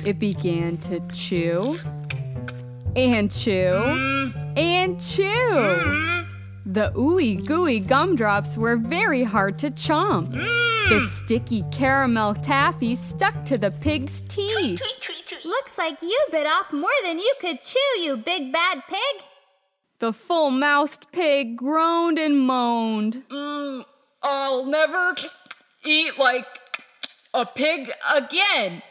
It began to chew and chew and chew. The ooey gooey gumdrops were very hard to chomp. The sticky caramel taffy stuck to the pig's teeth. Looks like you bit off more than you could chew, you big bad pig. The full mouthed pig groaned and moaned. Mm, I'll never eat like a pig again.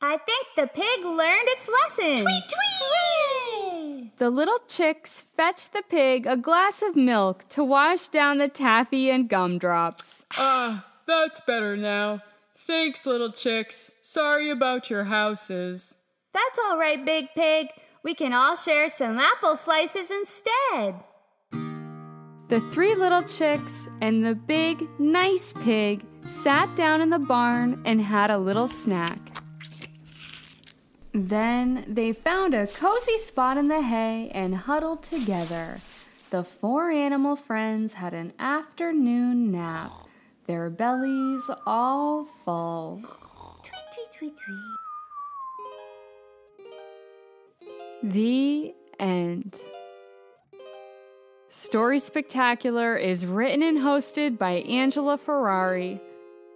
I think the pig learned its lesson. Tweet, tweet! The little chicks fetched the pig a glass of milk to wash down the taffy and gumdrops. Ah, that's better now. Thanks, little chicks. Sorry about your houses. That's all right, Big Pig. We can all share some apple slices instead. The three little chicks and the big, nice pig sat down in the barn and had a little snack. Then they found a cozy spot in the hay and huddled together. The four animal friends had an afternoon nap, their bellies all full. Tweet, tweet, tweet, tweet. The end. Story Spectacular is written and hosted by Angela Ferrari.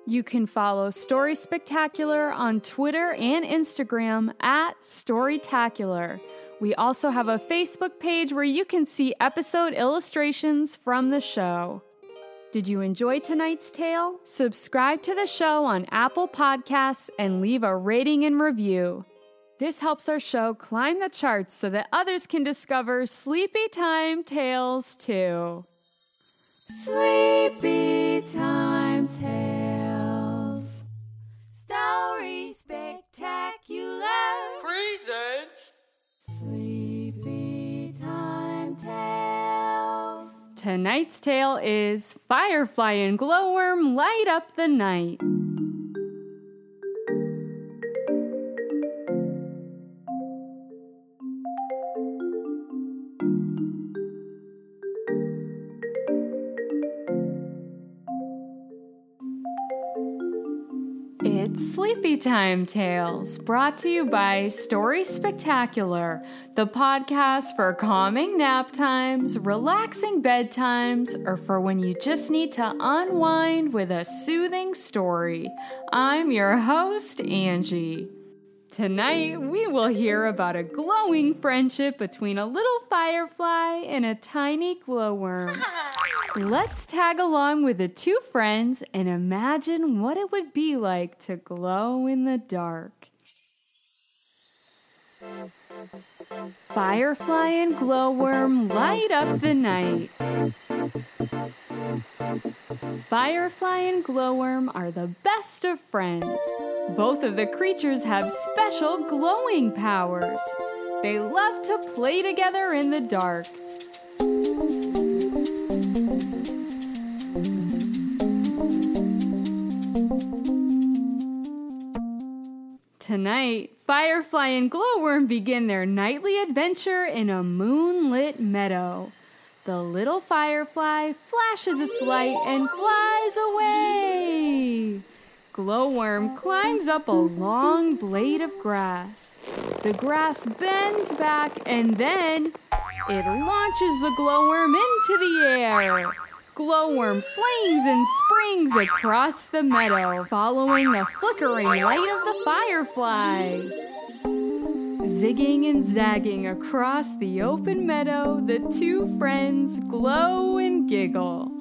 You can follow Story Spectacular on Twitter and Instagram at Storytacular. We also have a Facebook page where you can see episode illustrations from the show. Did you enjoy tonight's tale? Subscribe to the show on Apple Podcasts and leave a rating and review. This helps our show climb the charts so that others can discover Sleepy Time Tales too. Sleepy Time Tales. Story Spectacular. Presents. Sleepy Time Tales. Tonight's tale is Firefly and Glowworm Light Up the Night. Sleepy Time Tales, brought to you by Story Spectacular, the podcast for calming nap times, relaxing bedtimes, or for when you just need to unwind with a soothing story. I'm your host, Angie. Tonight, we will hear about a glowing friendship between a little firefly and a tiny glowworm. Let's tag along with the two friends and imagine what it would be like to glow in the dark. Firefly and glowworm light up the night. Firefly and glowworm are the best of friends. Both of the creatures have special glowing powers. They love to play together in the dark. Tonight, Firefly and Glowworm begin their nightly adventure in a moonlit meadow. The little firefly flashes its light and flies away. Glowworm climbs up a long blade of grass. The grass bends back and then it launches the glowworm into the air. Glowworm flings and springs across the meadow, following the flickering light of the firefly. Zigging and zagging across the open meadow, the two friends glow and giggle.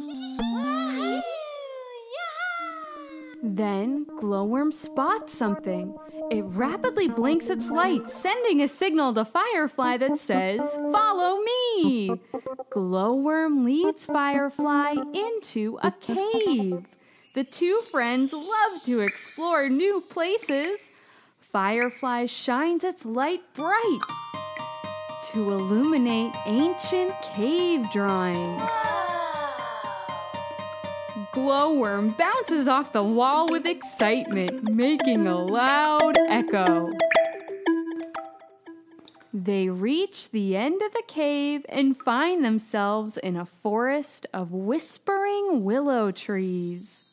Then Glowworm spots something. It rapidly blinks its light, sending a signal to Firefly that says, Follow me! Glowworm leads Firefly into a cave. The two friends love to explore new places. Firefly shines its light bright to illuminate ancient cave drawings. Glowworm bounces off the wall with excitement, making a loud echo. They reach the end of the cave and find themselves in a forest of whispering willow trees.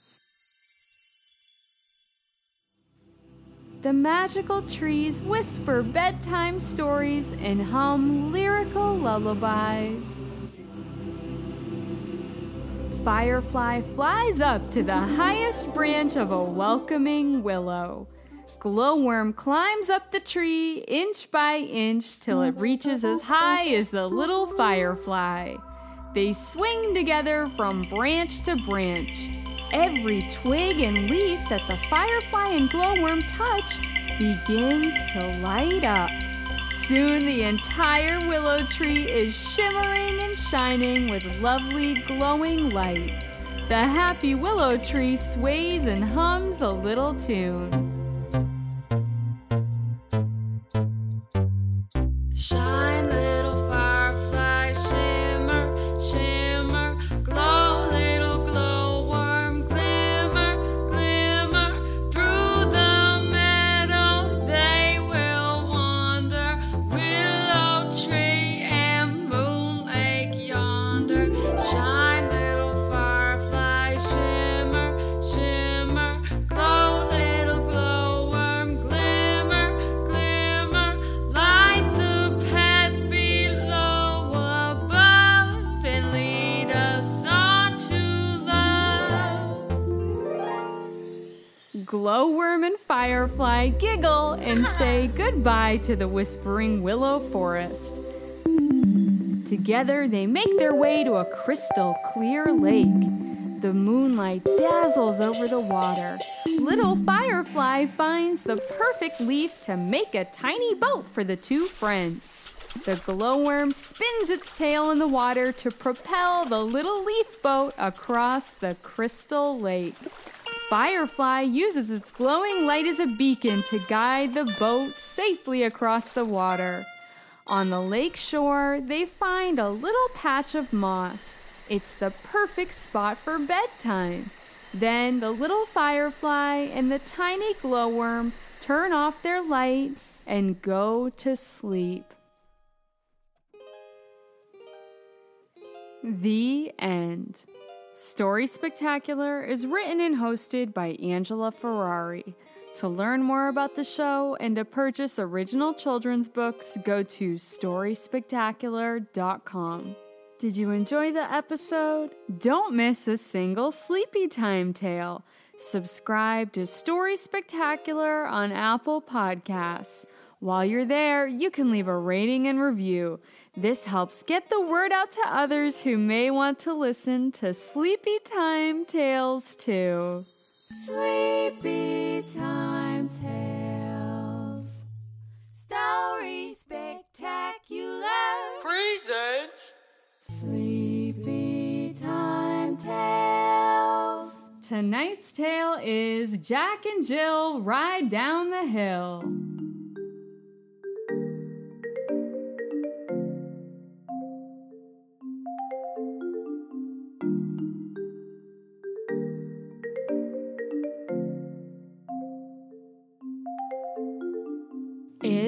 The magical trees whisper bedtime stories and hum lyrical lullabies. firefly flies up to the highest branch of a welcoming willow. Glowworm climbs up the tree inch by inch till it reaches as high as the little firefly. They swing together from branch to branch. Every twig and leaf that the firefly and glowworm touch begins to light up. Soon the entire willow tree is shimmering and shining with lovely glowing light. The happy willow tree sways and hums a little tune. Firefly giggle and say goodbye to the whispering willow forest. Together, they make their way to a crystal clear lake. The moonlight dazzles over the water. Little Firefly finds the perfect leaf to make a tiny boat for the two friends. The glowworm spins its tail in the water to propel the little leaf boat across the crystal lake. Firefly uses its glowing light as a beacon to guide the boat safely across the water. On the lake shore, they find a little patch of moss. It's the perfect spot for bedtime. Then the little firefly and the tiny glowworm turn off their light and go to sleep. The end. Story Spectacular is written and hosted by Angela Ferrari. To learn more about the show and to purchase original children's books, go to storyspectacular.com. Did you enjoy the episode? Don't miss a single sleepy time tale. Subscribe to Story Spectacular on Apple Podcasts. While you're there, you can leave a rating and review. This helps get the word out to others who may want to listen to Sleepy Time Tales too. Sleepy Time Tales. Story Spectacular. Presents. Sleepy Time Tales. Tonight's tale is Jack and Jill Ride Down the Hill.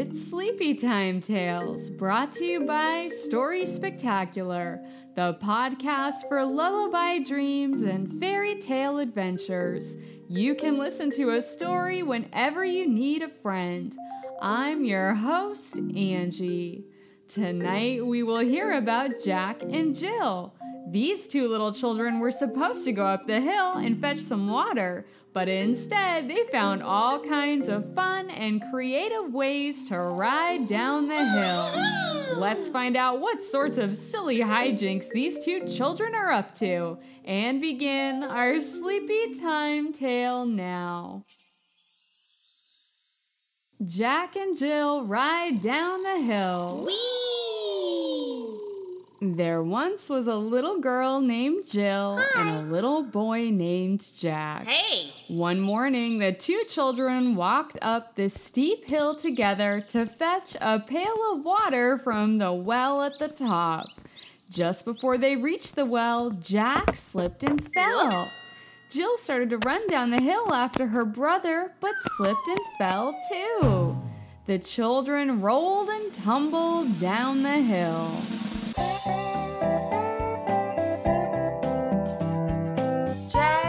It's Sleepy Time Tales, brought to you by Story Spectacular, the podcast for lullaby dreams and fairy tale adventures. You can listen to a story whenever you need a friend. I'm your host, Angie. Tonight we will hear about Jack and Jill. These two little children were supposed to go up the hill and fetch some water, but instead they found all kinds of fun and creative ways to ride down the hill. Let's find out what sorts of silly hijinks these two children are up to and begin our sleepy time tale now. Jack and Jill ride down the hill. There once was a little girl named Jill and a little boy named Jack. Hey, One morning, the two children walked up the steep hill together to fetch a pail of water from the well at the top. Just before they reached the well, Jack slipped and fell. Jill started to run down the hill after her brother, but slipped and fell too. The children rolled and tumbled down the hill. Jack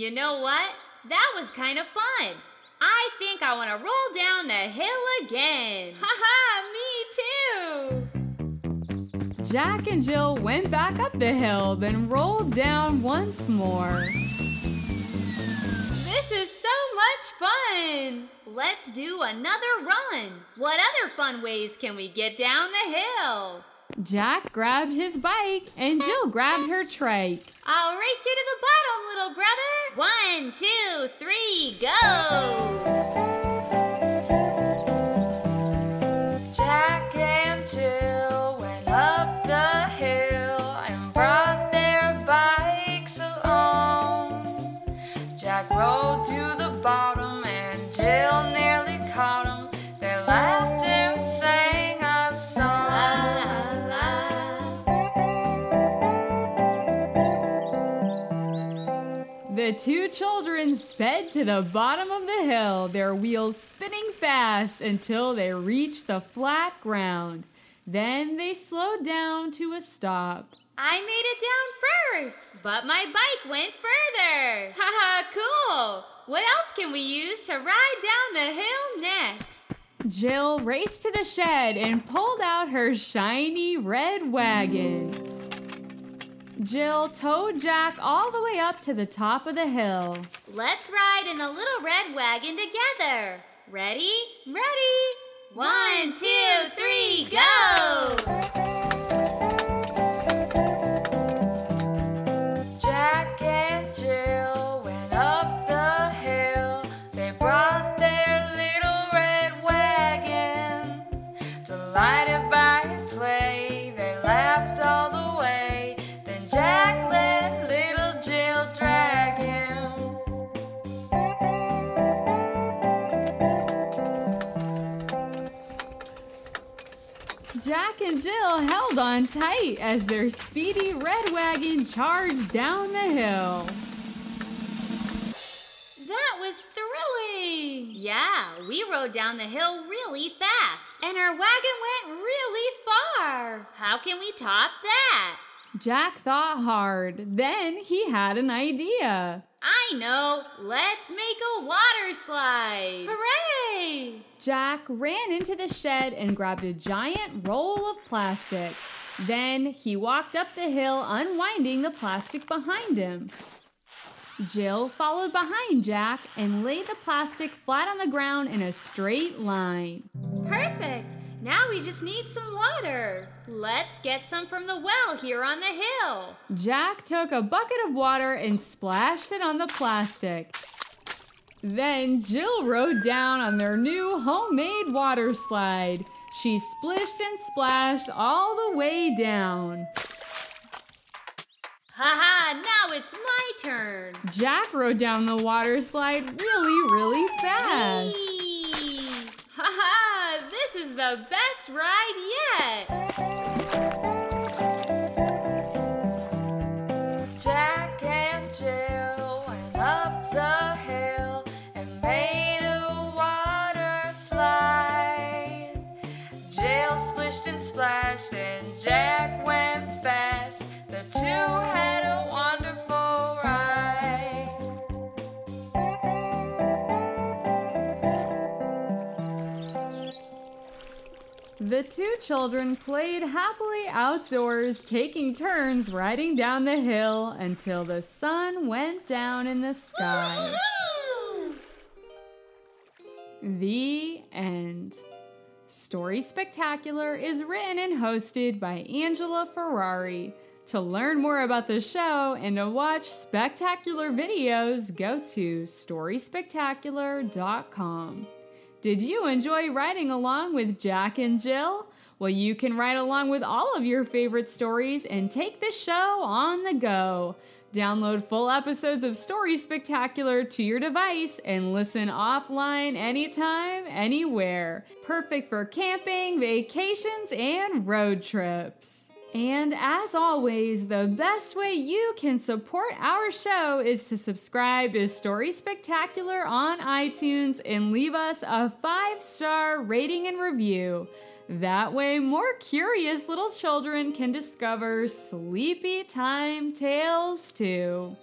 You know what? That was kind of fun. I think I want to roll down the hill again. Haha, me too. Jack and Jill went back up the hill, then rolled down once more. This is so much fun. Let's do another run. What other fun ways can we get down the hill? Jack grabbed his bike and Jill grabbed her trike. I'll race you to the bottom, little brother. One, two, three, go! Jack and Jill sped to the bottom of the hill, their wheels spinning fast until they reached the flat ground. Then they slowed down to a stop. I made it down first, but my bike went further. Haha, cool. What else can we use to ride down the hill next? Jill raced to the shed and pulled out her shiny red wagon. Jill towed Jack all the way up to the top of the hill. Let's ride in the little red wagon together. Ready? Ready? One, two, three, go! And Jill held on tight as their speedy red wagon charged down the hill. That was thrilling! Yeah, we rode down the hill really fast, and our wagon went really far. How can we top that? Jack thought hard. Then he had an idea. I know! Let's make a water slide! Hooray! Jack ran into the shed and grabbed a giant roll of plastic. Then he walked up the hill, unwinding the plastic behind him. Jill followed behind Jack and laid the plastic flat on the ground in a straight line. Perfect! Now we just need some water. Let's get some from the well here on the hill. Jack took a bucket of water and splashed it on the plastic. Then Jill rode down on their new homemade water slide. She splished and splashed all the way down. Haha, now it's my turn. Jack rode down the water slide really, really fast. Whee! Haha, this is the best ride yet. The two children played happily outdoors, taking turns riding down the hill until the sun went down in the sky. The end. Story Spectacular is written and hosted by Angela Ferrari. To learn more about the show and to watch spectacular videos, go to storyspectacular.com. Did you enjoy riding along with Jack and Jill? Well, you can ride along with all of your favorite stories and take the show on the go. Download full episodes of Story Spectacular to your device and listen offline anytime, anywhere. Perfect for camping, vacations, and road trips. And as always, the best way you can support our show is to subscribe to Story Spectacular on iTunes and leave us a five star rating and review. That way, more curious little children can discover sleepy time tales too.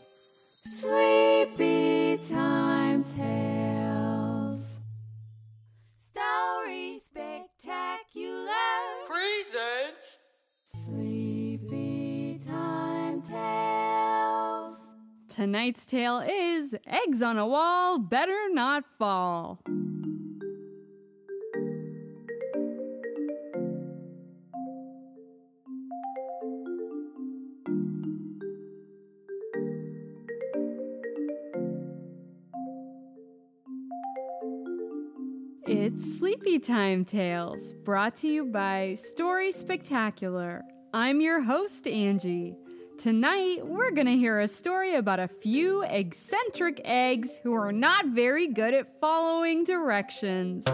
Sleepy Time Tales. Story Spectacular. Presents. Sleepy Time Tales. Tonight's tale is Eggs on a Wall Better Not Fall. It's Sleepy Time Tales, brought to you by Story Spectacular. I'm your host, Angie. Tonight, we're going to hear a story about a few eccentric eggs who are not very good at following directions.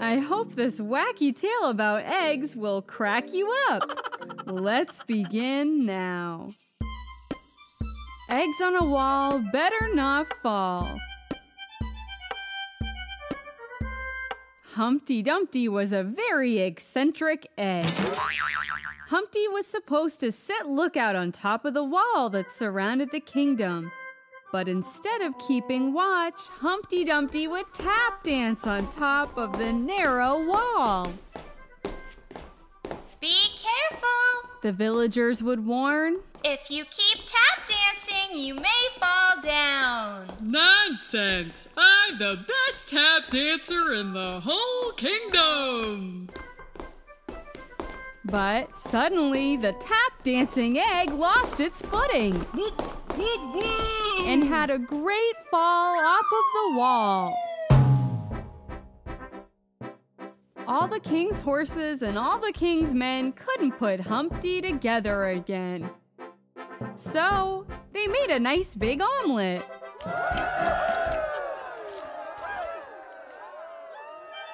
I hope this wacky tale about eggs will crack you up. Let's begin now. Eggs on a wall better not fall. Humpty Dumpty was a very eccentric egg. Humpty was supposed to sit lookout on top of the wall that surrounded the kingdom. But instead of keeping watch, Humpty Dumpty would tap dance on top of the narrow wall. Be careful! The villagers would warn. If you keep tap dancing, you may fall down. Nonsense! I'm the best tap dancer in the whole kingdom! But suddenly, the tap dancing egg lost its footing and had a great fall off of the wall. All the king's horses and all the king's men couldn't put Humpty together again. So, they made a nice big omelet.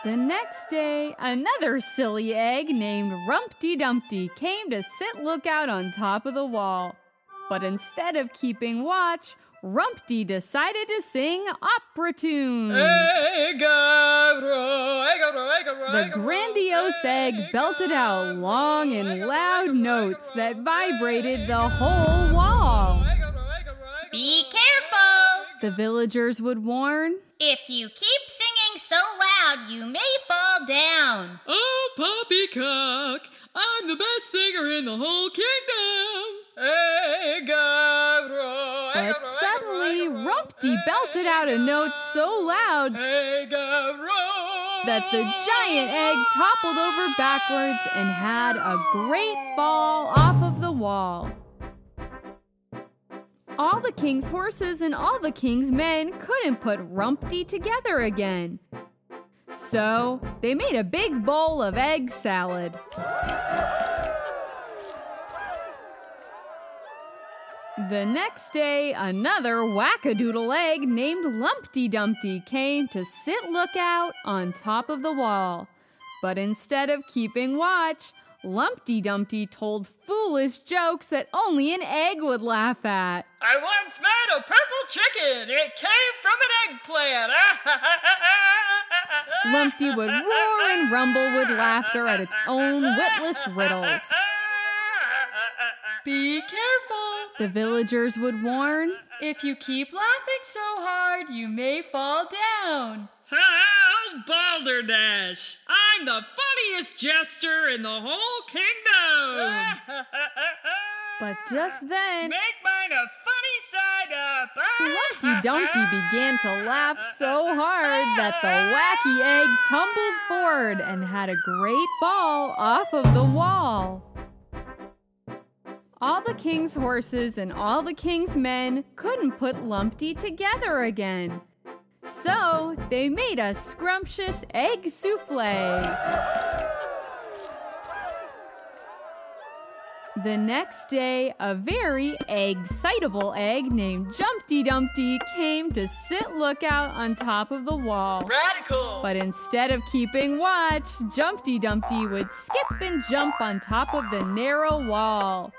The next day, another silly egg named Rumpty Dumpty came to sit lookout on top of the wall. But instead of keeping watch, Rumpty decided to sing opera tunes. The grandiose egg belted out long and loud notes that vibrated the whole wall. Be careful! The villagers would warn. If you keep singing so loud, you may fall down. Oh, poppycock! I'm the best singer in the whole kingdom! But suddenly, Rumpty belted out a note so loud that the giant egg toppled over backwards and had a great fall off of the wall. All the king's horses and all the king's men couldn't put Rumpty together again. So they made a big bowl of egg salad. The next day, another wackadoodle egg named Lumpty Dumpty came to sit lookout on top of the wall. But instead of keeping watch, Lumpty Dumpty told foolish jokes that only an egg would laugh at. I once met a purple chicken. It came from an eggplant. Lumpty would roar and rumble with laughter at its own witless riddles. Be careful! The villagers would warn. If you keep laughing so hard, you may fall down. How's Balderdash? I'm the funniest jester in the whole kingdom. But just then, Make mine a funny side up. Lumpty Dumpty began to laugh so hard that the wacky egg tumbled forward and had a great fall off of the wall. All the king's horses and all the king's men couldn't put Lumpty together again. So they made a scrumptious egg souffle. The next day, a very excitable egg named Jumpty Dumpty came to sit lookout on top of the wall. Radical. But instead of keeping watch, Jumpty Dumpty would skip and jump on top of the narrow wall.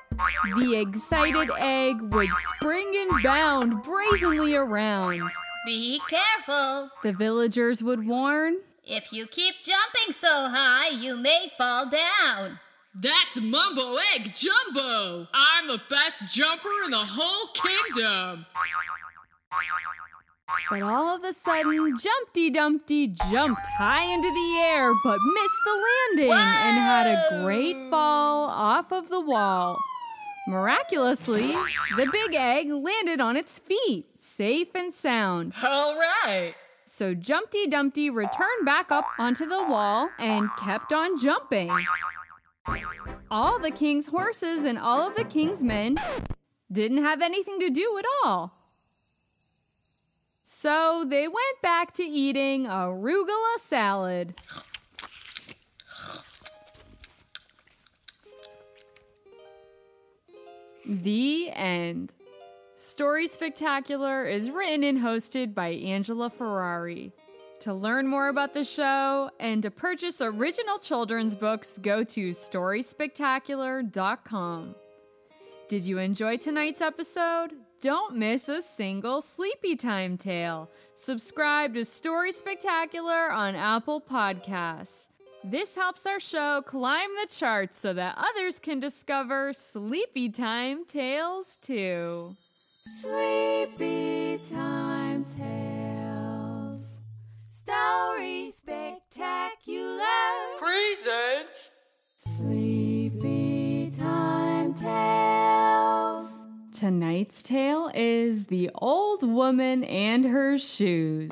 The excited egg would spring and bound brazenly around. Be careful! The villagers would warn. If you keep jumping so high, you may fall down. That's Mumbo Egg Jumbo! I'm the best jumper in the whole kingdom! But all of a sudden, Jumpty Dumpty jumped high into the air but missed the landing and had a great fall off of the wall. Miraculously, the big egg landed on its feet, safe and sound. All right. So Jumpty Dumpty returned back up onto the wall and kept on jumping. All the king's horses and all of the king's men didn't have anything to do at all. So they went back to eating arugula salad. The end. Story Spectacular is written and hosted by Angela Ferrari. To learn more about the show and to purchase original children's books, go to StorySpectacular.com. Did you enjoy tonight's episode? Don't miss a single Sleepy Time tale. Subscribe to Story Spectacular on Apple Podcasts. This helps our show climb the charts so that others can discover Sleepy Time tales too. Sleepy Time Tales. Story Spectacular. Presents. Sleepy Time Tales. Tonight's tale is The Old Woman and Her Shoes.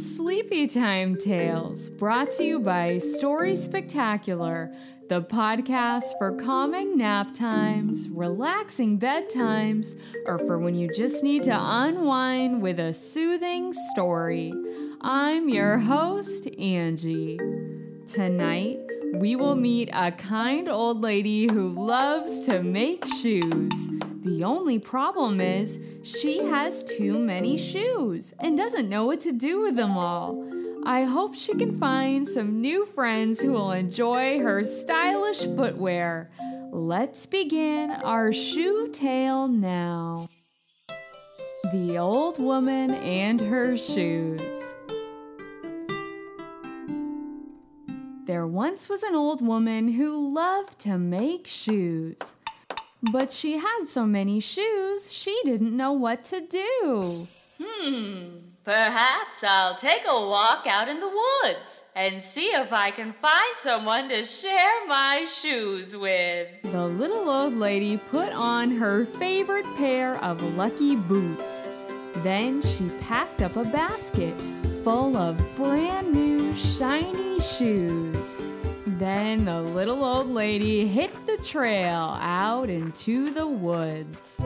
Sleepy Time Tales, brought to you by Story Spectacular, the podcast for calming nap times, relaxing bedtimes, or for when you just need to unwind with a soothing story. I'm your host, Angie. Tonight, we will meet a kind old lady who loves to make shoes. The only problem is she has too many shoes and doesn't know what to do with them all. I hope she can find some new friends who will enjoy her stylish footwear. Let's begin our shoe tale now. The Old Woman and Her Shoes. There once was an old woman who loved to make shoes. But she had so many shoes, she didn't know what to do. Hmm, perhaps I'll take a walk out in the woods and see if I can find someone to share my shoes with. The little old lady put on her favorite pair of lucky boots. Then she packed up a basket full of brand new shiny shoes. Then the little old lady hit the trail out into the woods.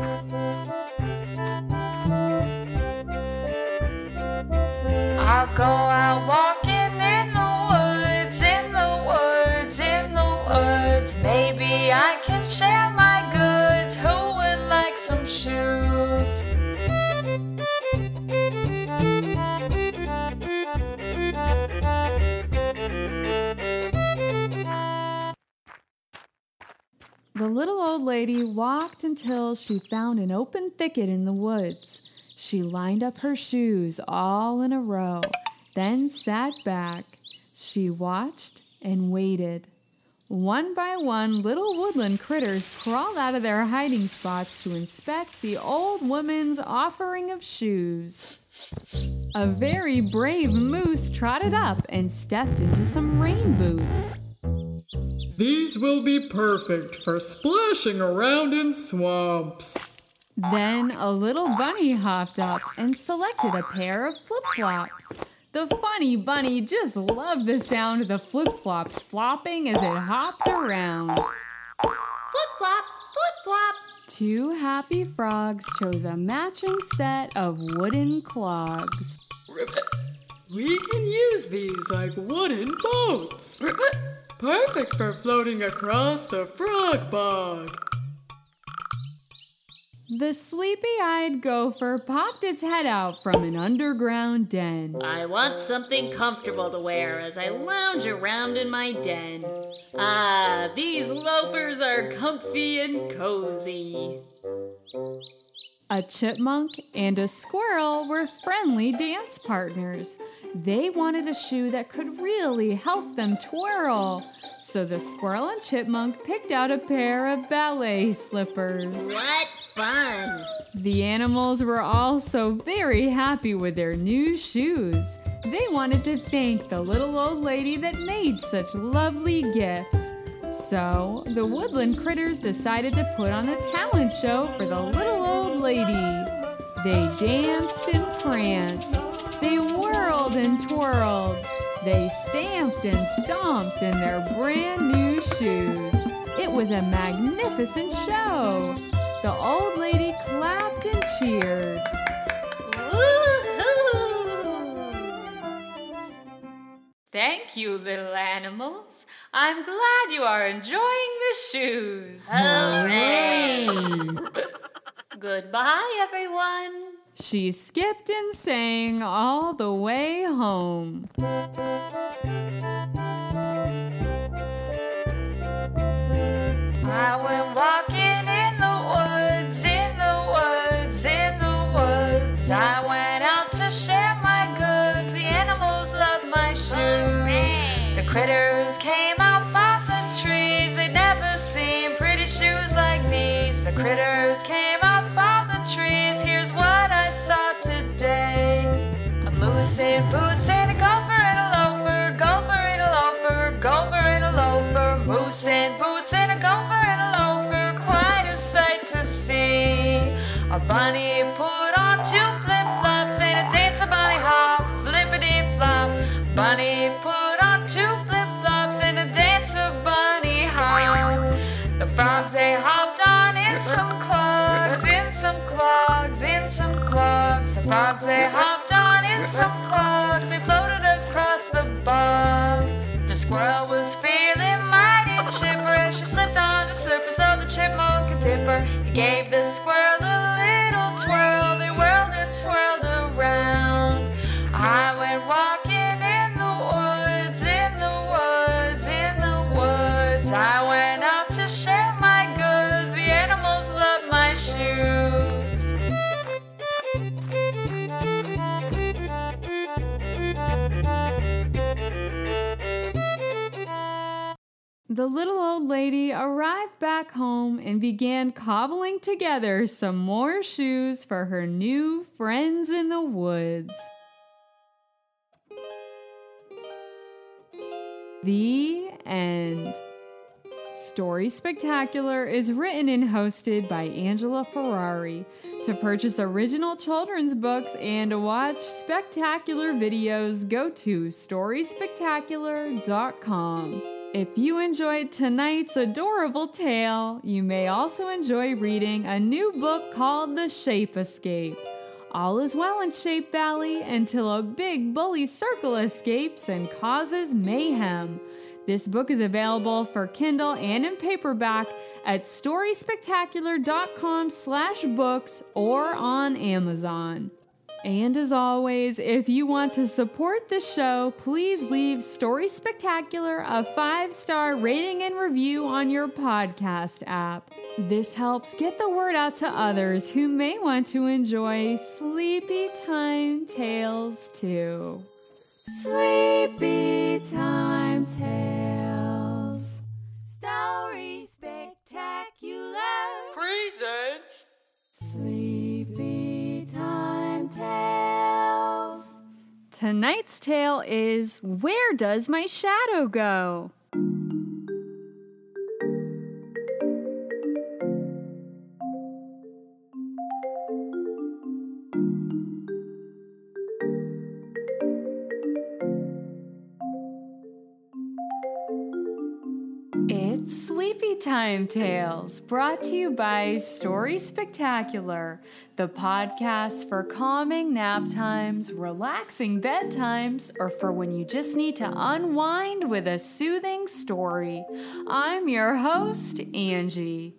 I'll go out walking in the woods, in the woods, in the woods. Maybe I can share The little old lady walked until she found an open thicket in the woods. She lined up her shoes all in a row, then sat back. She watched and waited. One by one, little woodland critters crawled out of their hiding spots to inspect the old woman's offering of shoes. A very brave moose trotted up and stepped into some rain boots. These will be perfect for splashing around in swamps. Then a little bunny hopped up and selected a pair of flip flops. The funny bunny just loved the sound of the flip flops flopping as it hopped around. Flip flop, flip flop. Two happy frogs chose a matching set of wooden clogs. We can use these like wooden boats. Perfect for floating across the frog bog. The sleepy eyed gopher popped its head out from an underground den. I want something comfortable to wear as I lounge around in my den. Ah, these loafers are comfy and cozy. A chipmunk and a squirrel were friendly dance partners. They wanted a shoe that could really help them twirl. So the squirrel and chipmunk picked out a pair of ballet slippers. What fun! The animals were also very happy with their new shoes. They wanted to thank the little old lady that made such lovely gifts. So the woodland critters decided to put on a talent show for the little old lady. They danced and pranced. They whirled and twirled. They stamped and stomped in their brand new shoes. It was a magnificent show. The old lady clapped and cheered. Thank you, little animals. I'm glad you are enjoying the shoes. Hooray! Goodbye, everyone. She skipped and sang all the way home. I went walking in The little old lady arrived back home and began cobbling together some more shoes for her new friends in the woods. The end. Story Spectacular is written and hosted by Angela Ferrari. To purchase original children's books and watch spectacular videos, go to storyspectacular.com. If you enjoyed tonight's adorable tale, you may also enjoy reading a new book called The Shape Escape. All is well in Shape Valley until a big bully circle escapes and causes mayhem. This book is available for Kindle and in paperback at storyspectacular.com slash books or on Amazon. And as always, if you want to support the show, please leave Story Spectacular a five star rating and review on your podcast app. This helps get the word out to others who may want to enjoy sleepy time tales too. Sleepy time tales. Story Spectacular. Presents. Sleepy Time Tales. Tonight's tale is Where Does My Shadow Go? Sleepy Time Tales, brought to you by Story Spectacular, the podcast for calming nap times, relaxing bedtimes, or for when you just need to unwind with a soothing story. I'm your host, Angie.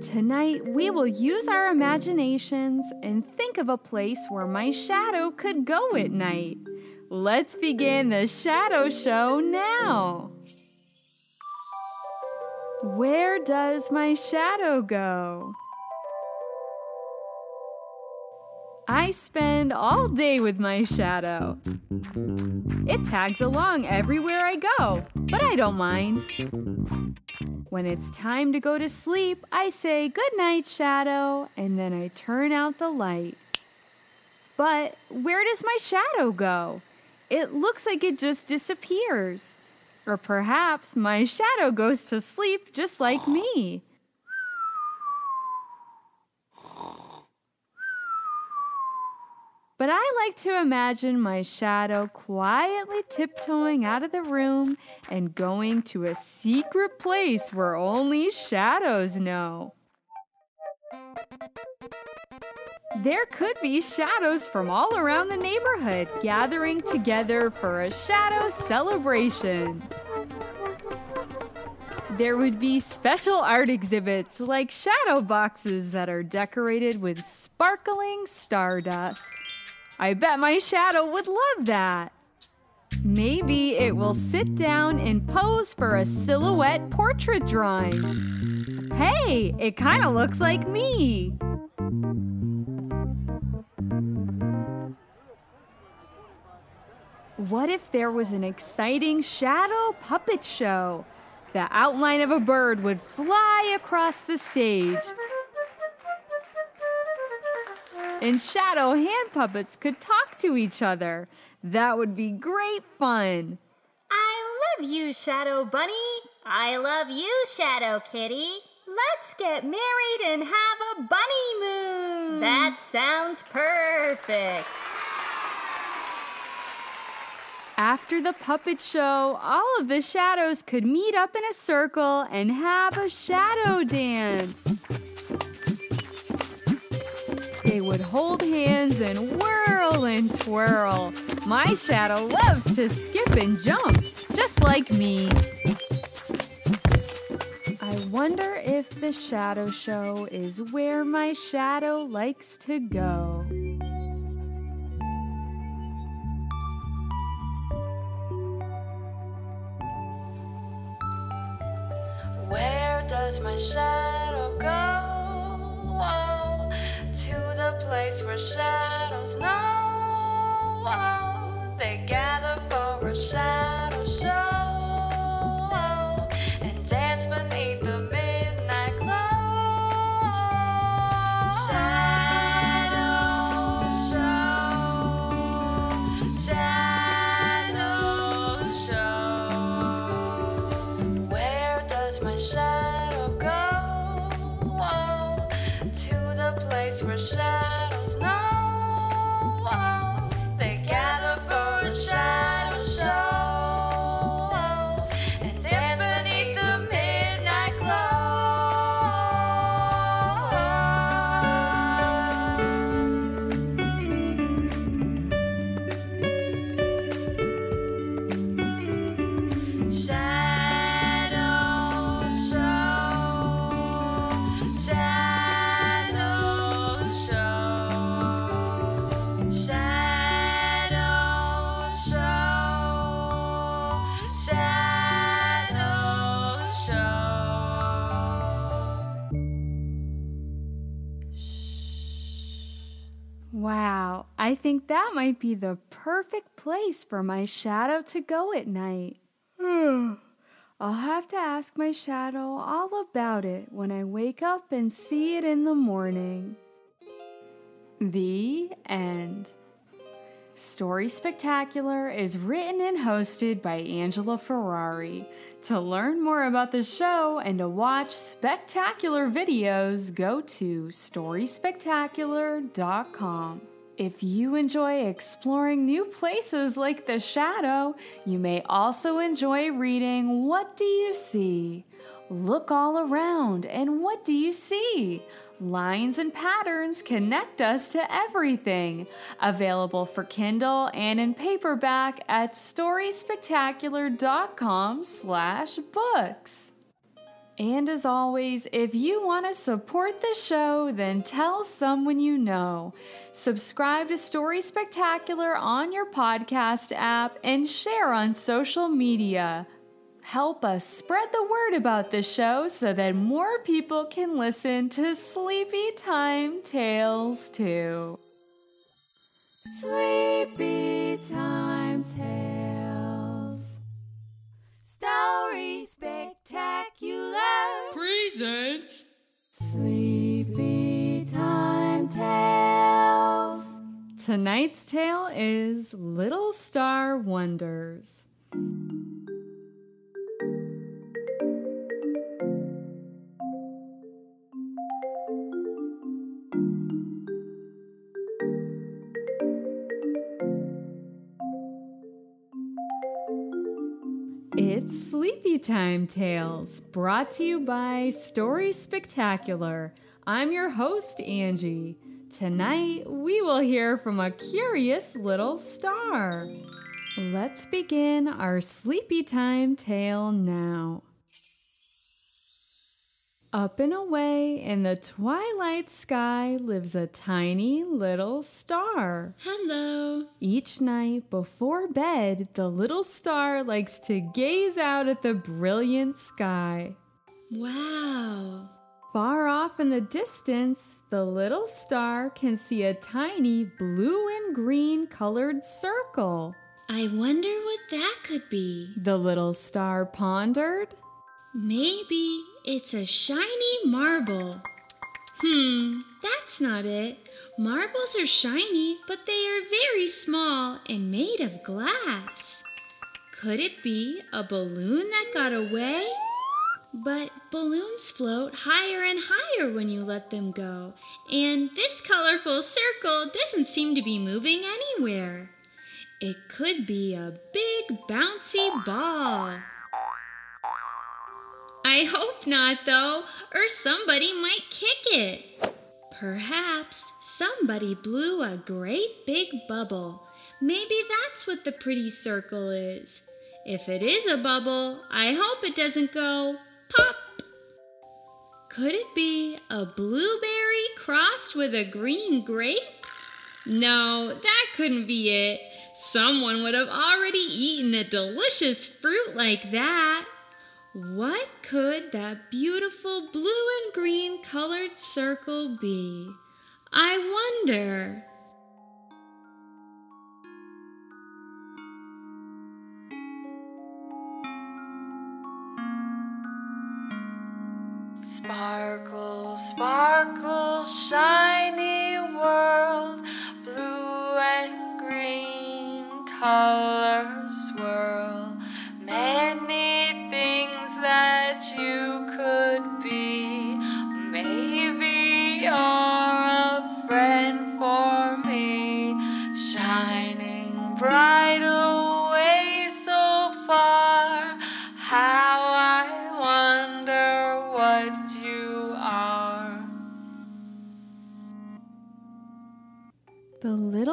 Tonight, we will use our imaginations and think of a place where my shadow could go at night. Let's begin the shadow show now. Where does my shadow go? I spend all day with my shadow. It tags along everywhere I go, but I don't mind. When it's time to go to sleep, I say, Good night, shadow, and then I turn out the light. But where does my shadow go? It looks like it just disappears. Or perhaps my shadow goes to sleep just like me. But I like to imagine my shadow quietly tiptoeing out of the room and going to a secret place where only shadows know. There could be shadows from all around the neighborhood gathering together for a shadow celebration. There would be special art exhibits like shadow boxes that are decorated with sparkling stardust. I bet my shadow would love that. Maybe it will sit down and pose for a silhouette portrait drawing. Hey, it kind of looks like me. What if there was an exciting shadow puppet show? The outline of a bird would fly across the stage and shadow hand puppets could talk to each other. That would be great fun. I love you, Shadow Bunny. I love you, Shadow Kitty. Let's get married and have a bunny moon. That sounds perfect. After the puppet show, all of the shadows could meet up in a circle and have a shadow dance. They would hold hands and whirl and twirl. My shadow loves to skip and jump, just like me. I wonder if the shadow show is where my shadow likes to go. Does my shadow go? Oh, to the place where shadows know oh, they gather for a shadow show. Might be the perfect place for my shadow to go at night. I'll have to ask my shadow all about it when I wake up and see it in the morning. The end. Story Spectacular is written and hosted by Angela Ferrari. To learn more about the show and to watch spectacular videos, go to storyspectacular.com. If you enjoy exploring new places like the shadow, you may also enjoy reading What Do You See? Look all around, and what do you see? Lines and patterns connect us to everything. Available for Kindle and in paperback at storyspectacular.com slash books. And as always, if you want to support the show, then tell someone you know. Subscribe to Story Spectacular on your podcast app and share on social media. Help us spread the word about the show so that more people can listen to Sleepy Time Tales too. Sleepy Time Tales. Story Spectacular. Presents. Sleepy Tonight's tale is Little Star Wonders. It's Sleepy Time Tales, brought to you by Story Spectacular. I'm your host, Angie. Tonight, we will hear from a curious little star. Let's begin our Sleepy Time tale now. Up and away in the twilight sky lives a tiny little star. Hello. Each night before bed, the little star likes to gaze out at the brilliant sky. Wow. Far off in the distance, the little star can see a tiny blue and green colored circle. I wonder what that could be. The little star pondered. Maybe it's a shiny marble. Hmm, that's not it. Marbles are shiny, but they are very small and made of glass. Could it be a balloon that got away? But balloons float higher and higher when you let them go, and this colorful circle doesn't seem to be moving anywhere. It could be a big bouncy ball. I hope not, though, or somebody might kick it. Perhaps somebody blew a great big bubble. Maybe that's what the pretty circle is. If it is a bubble, I hope it doesn't go pop. Could it be a blueberry crossed with a green grape? No, that couldn't be it. Someone would have already eaten a delicious fruit like that. What could that beautiful blue and green colored circle be? I wonder. Sparkle, shiny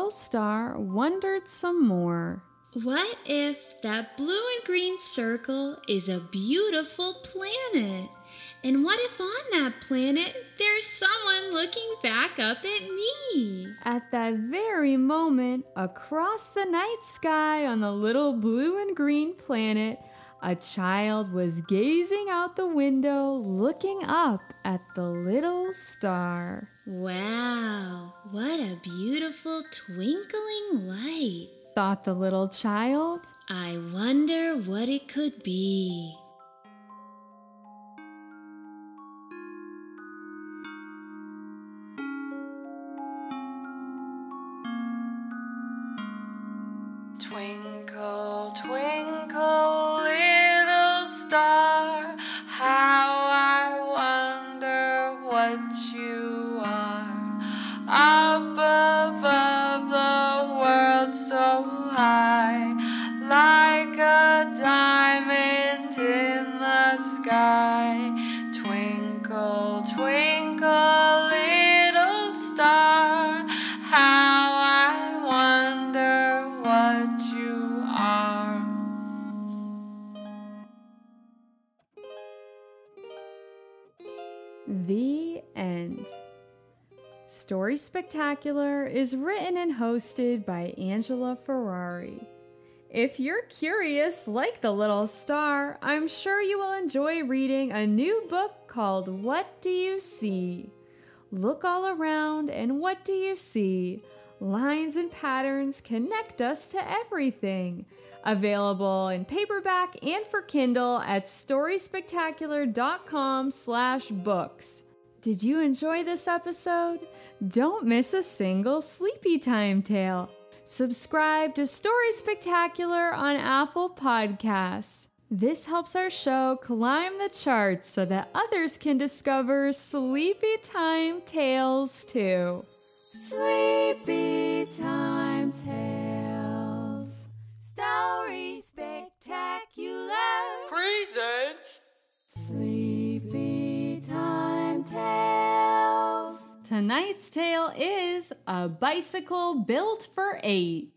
little star wondered some more. What if that blue and green circle is a beautiful planet? And what if on that planet there's someone looking back up at me? At that very moment, across the night sky on the little blue and green planet, a child was gazing out the window looking up at the little star. Wow, what a beautiful twinkling light. Thought the little child. I wonder what it could be. Spectacular is written and hosted by Angela Ferrari. If you're curious, like the little star, I'm sure you will enjoy reading a new book called What Do You See? Look all around, and what do you see? Lines and patterns connect us to everything. Available in paperback and for Kindle at storyspectacular.com slash books. Did you enjoy this episode? Don't miss a single sleepy time tale. Subscribe to Story Spectacular on Apple Podcasts. This helps our show climb the charts so that others can discover sleepy time tales too. Sleepy time tales. Story spectacular. Presents. Sleepy Tonight's tale is A Bicycle Built for Eight.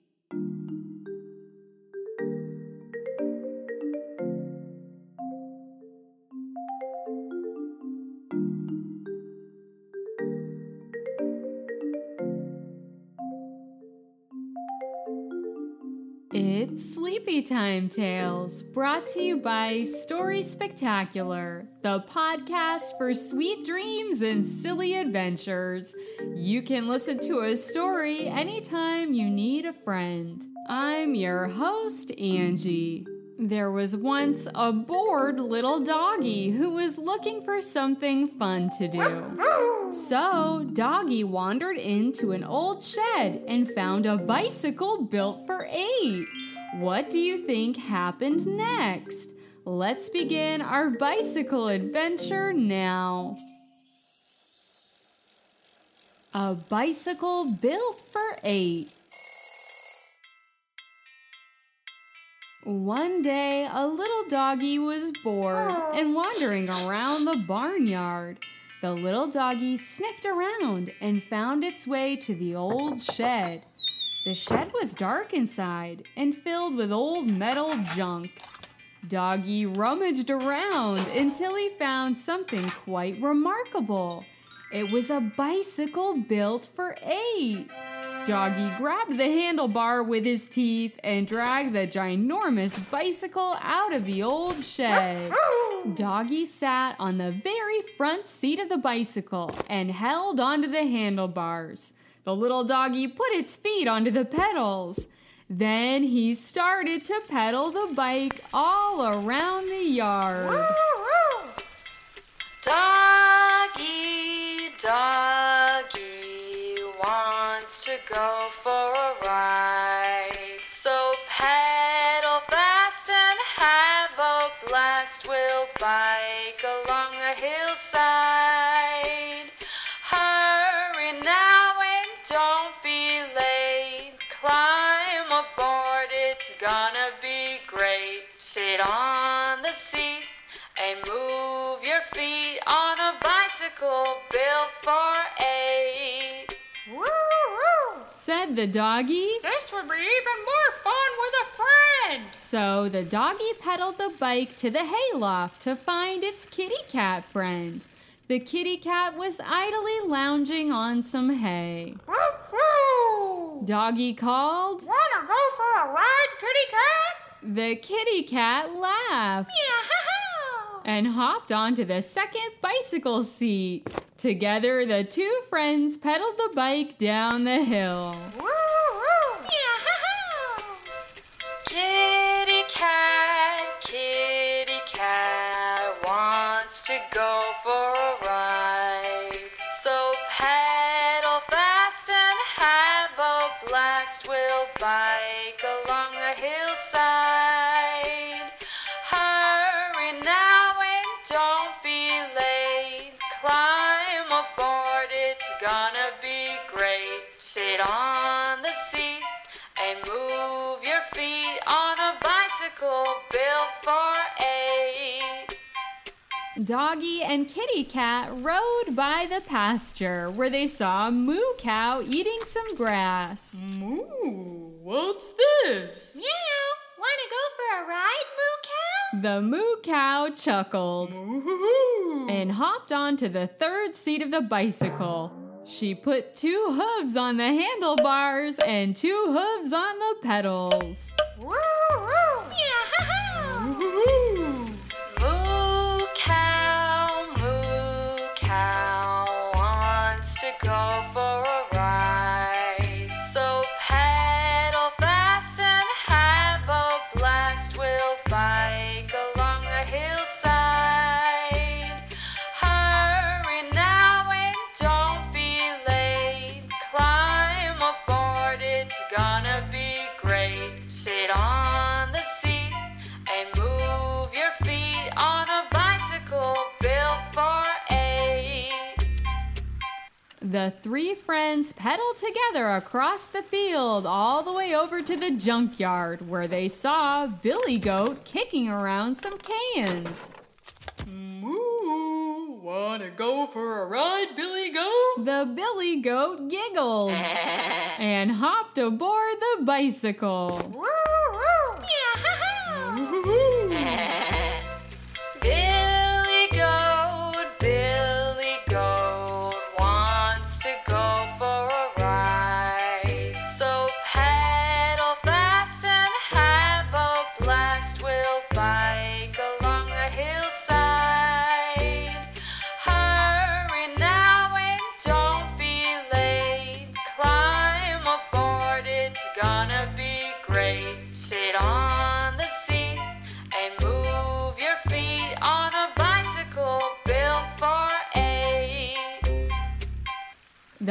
Sleepy Time Tales, brought to you by Story Spectacular, the podcast for sweet dreams and silly adventures. You can listen to a story anytime you need a friend. I'm your host, Angie. There was once a bored little doggy who was looking for something fun to do. So, Doggy wandered into an old shed and found a bicycle built for eight. What do you think happened next? Let's begin our bicycle adventure now. A bicycle built for eight. One day, a little doggy was bored and wandering around the barnyard. The little doggy sniffed around and found its way to the old shed. The shed was dark inside and filled with old metal junk. Doggy rummaged around until he found something quite remarkable. It was a bicycle built for eight. Doggy grabbed the handlebar with his teeth and dragged the ginormous bicycle out of the old shed. Doggy sat on the very front seat of the bicycle and held onto the handlebars. The little doggy put its feet onto the pedals. Then he started to pedal the bike all around the yard. Doggy, doggy wants to go for a ride. Bicycle built for eight. Said the doggy. This would be even more fun with a friend. So the doggy pedaled the bike to the hayloft to find its kitty cat friend. The kitty cat was idly lounging on some hay. Doggy called. Wanna go for a ride, kitty cat? The kitty cat laughed and hopped onto the second bicycle seat. Together, the two friends pedaled the bike down the hill. Kitty cat, kitty Doggy and Kitty Cat rode by the pasture where they saw moo cow eating some grass. Moo, what's this? Meow. Wanna go for a ride, Moo Cow? The moo cow chuckled Moo-hoo-hoo. and hopped onto the third seat of the bicycle. She put two hooves on the handlebars and two hooves on the pedals. Moo-hoo-hoo. The three friends pedaled together across the field all the way over to the junkyard where they saw Billy Goat kicking around some cans. Moo, wanna go for a ride, Billy Goat? The Billy Goat giggled and hopped aboard the bicycle. Billy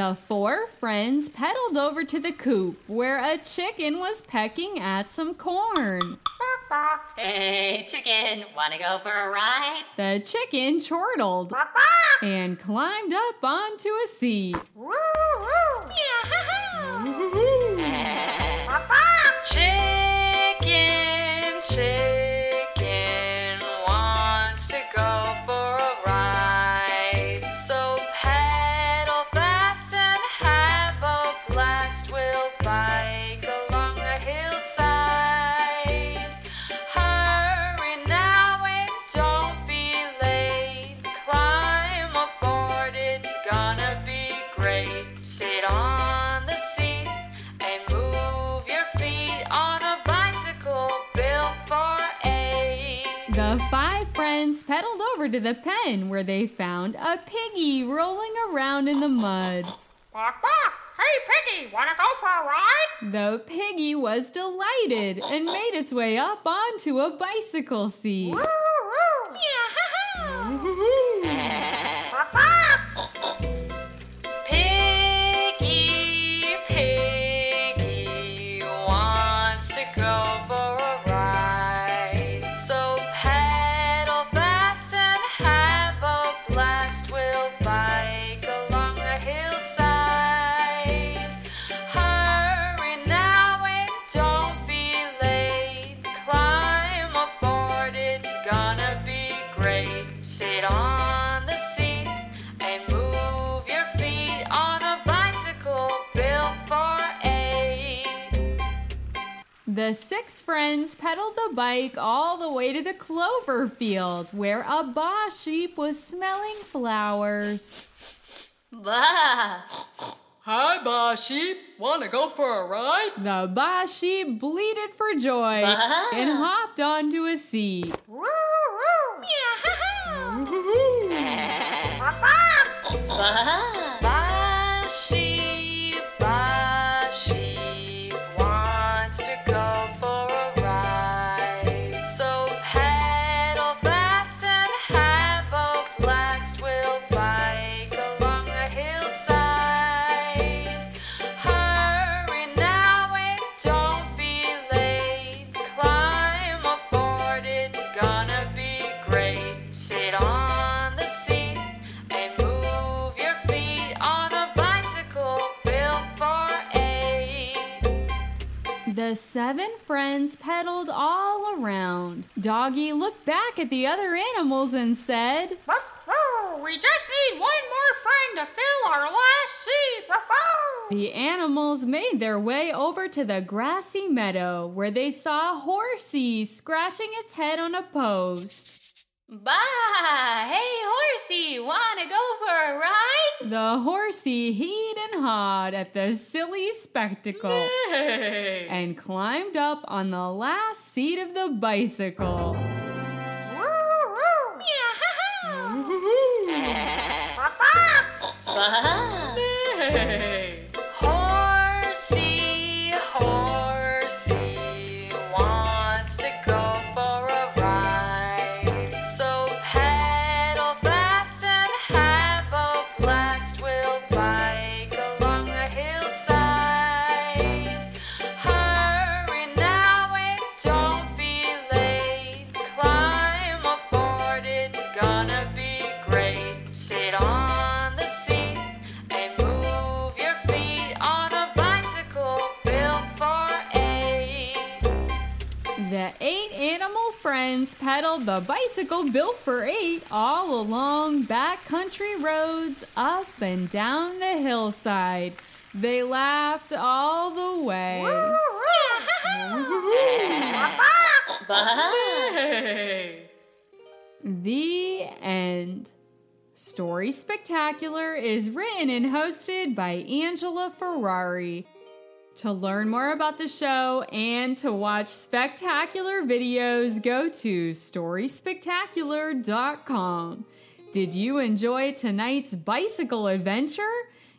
The four friends pedaled over to the coop where a chicken was pecking at some corn. Hey, chicken, wanna go for a ride? The chicken chortled and climbed up onto a seat. Chicken, chicken over to the pen where they found a piggy rolling around in the mud. Bawk, bawk. Hey, Piggy, wanna go for a ride? The piggy was delighted and made its way up onto a bicycle seat. Piggy, The six friends pedaled the bike all the way to the clover field where a boss sheep was smelling flowers. Bah! Hi, boss sheep. Wanna go for a ride? The boss sheep bleated for joy Bah. and hopped onto a seat. Bah! seven friends pedaled all around. Doggy looked back at the other animals and said, We just need one more friend to fill our last seat. The animals made their way over to the grassy meadow where they saw Horsey scratching its head on a post. Bah! Hey, horsey, wanna go for a ride? The horsey heed and hawed at the silly spectacle Hey! and climbed up on the last seat of the bicycle. Bah! Pedaled the bicycle built for eight all along backcountry roads up and down the hillside. They laughed all the way. The end. Story Spectacular is written and hosted by Angela Ferrari. To learn more about the show and to watch spectacular videos, go to storyspectacular.com. Did you enjoy tonight's bicycle adventure?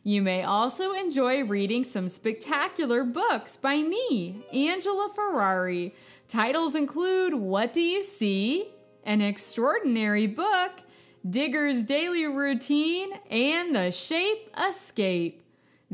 You may also enjoy reading some spectacular books by me, Angela Ferrari. Titles include What Do You See? An Extraordinary Book, Digger's Daily Routine, and The Shape Escape.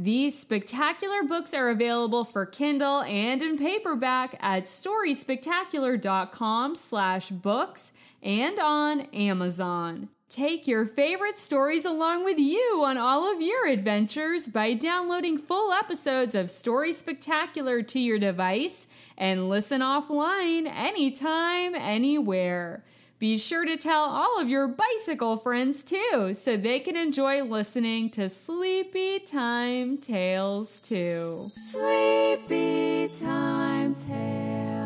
These spectacular books are available for Kindle and in paperback at storyspectacular.com slash books and on Amazon. Take your favorite stories along with you on all of your adventures by downloading full episodes of Story Spectacular to your device and listen offline anytime, anywhere. Be sure to tell all of your bicycle friends too, so they can enjoy listening to Sleepy Time Tales too. Sleepy Time Tales.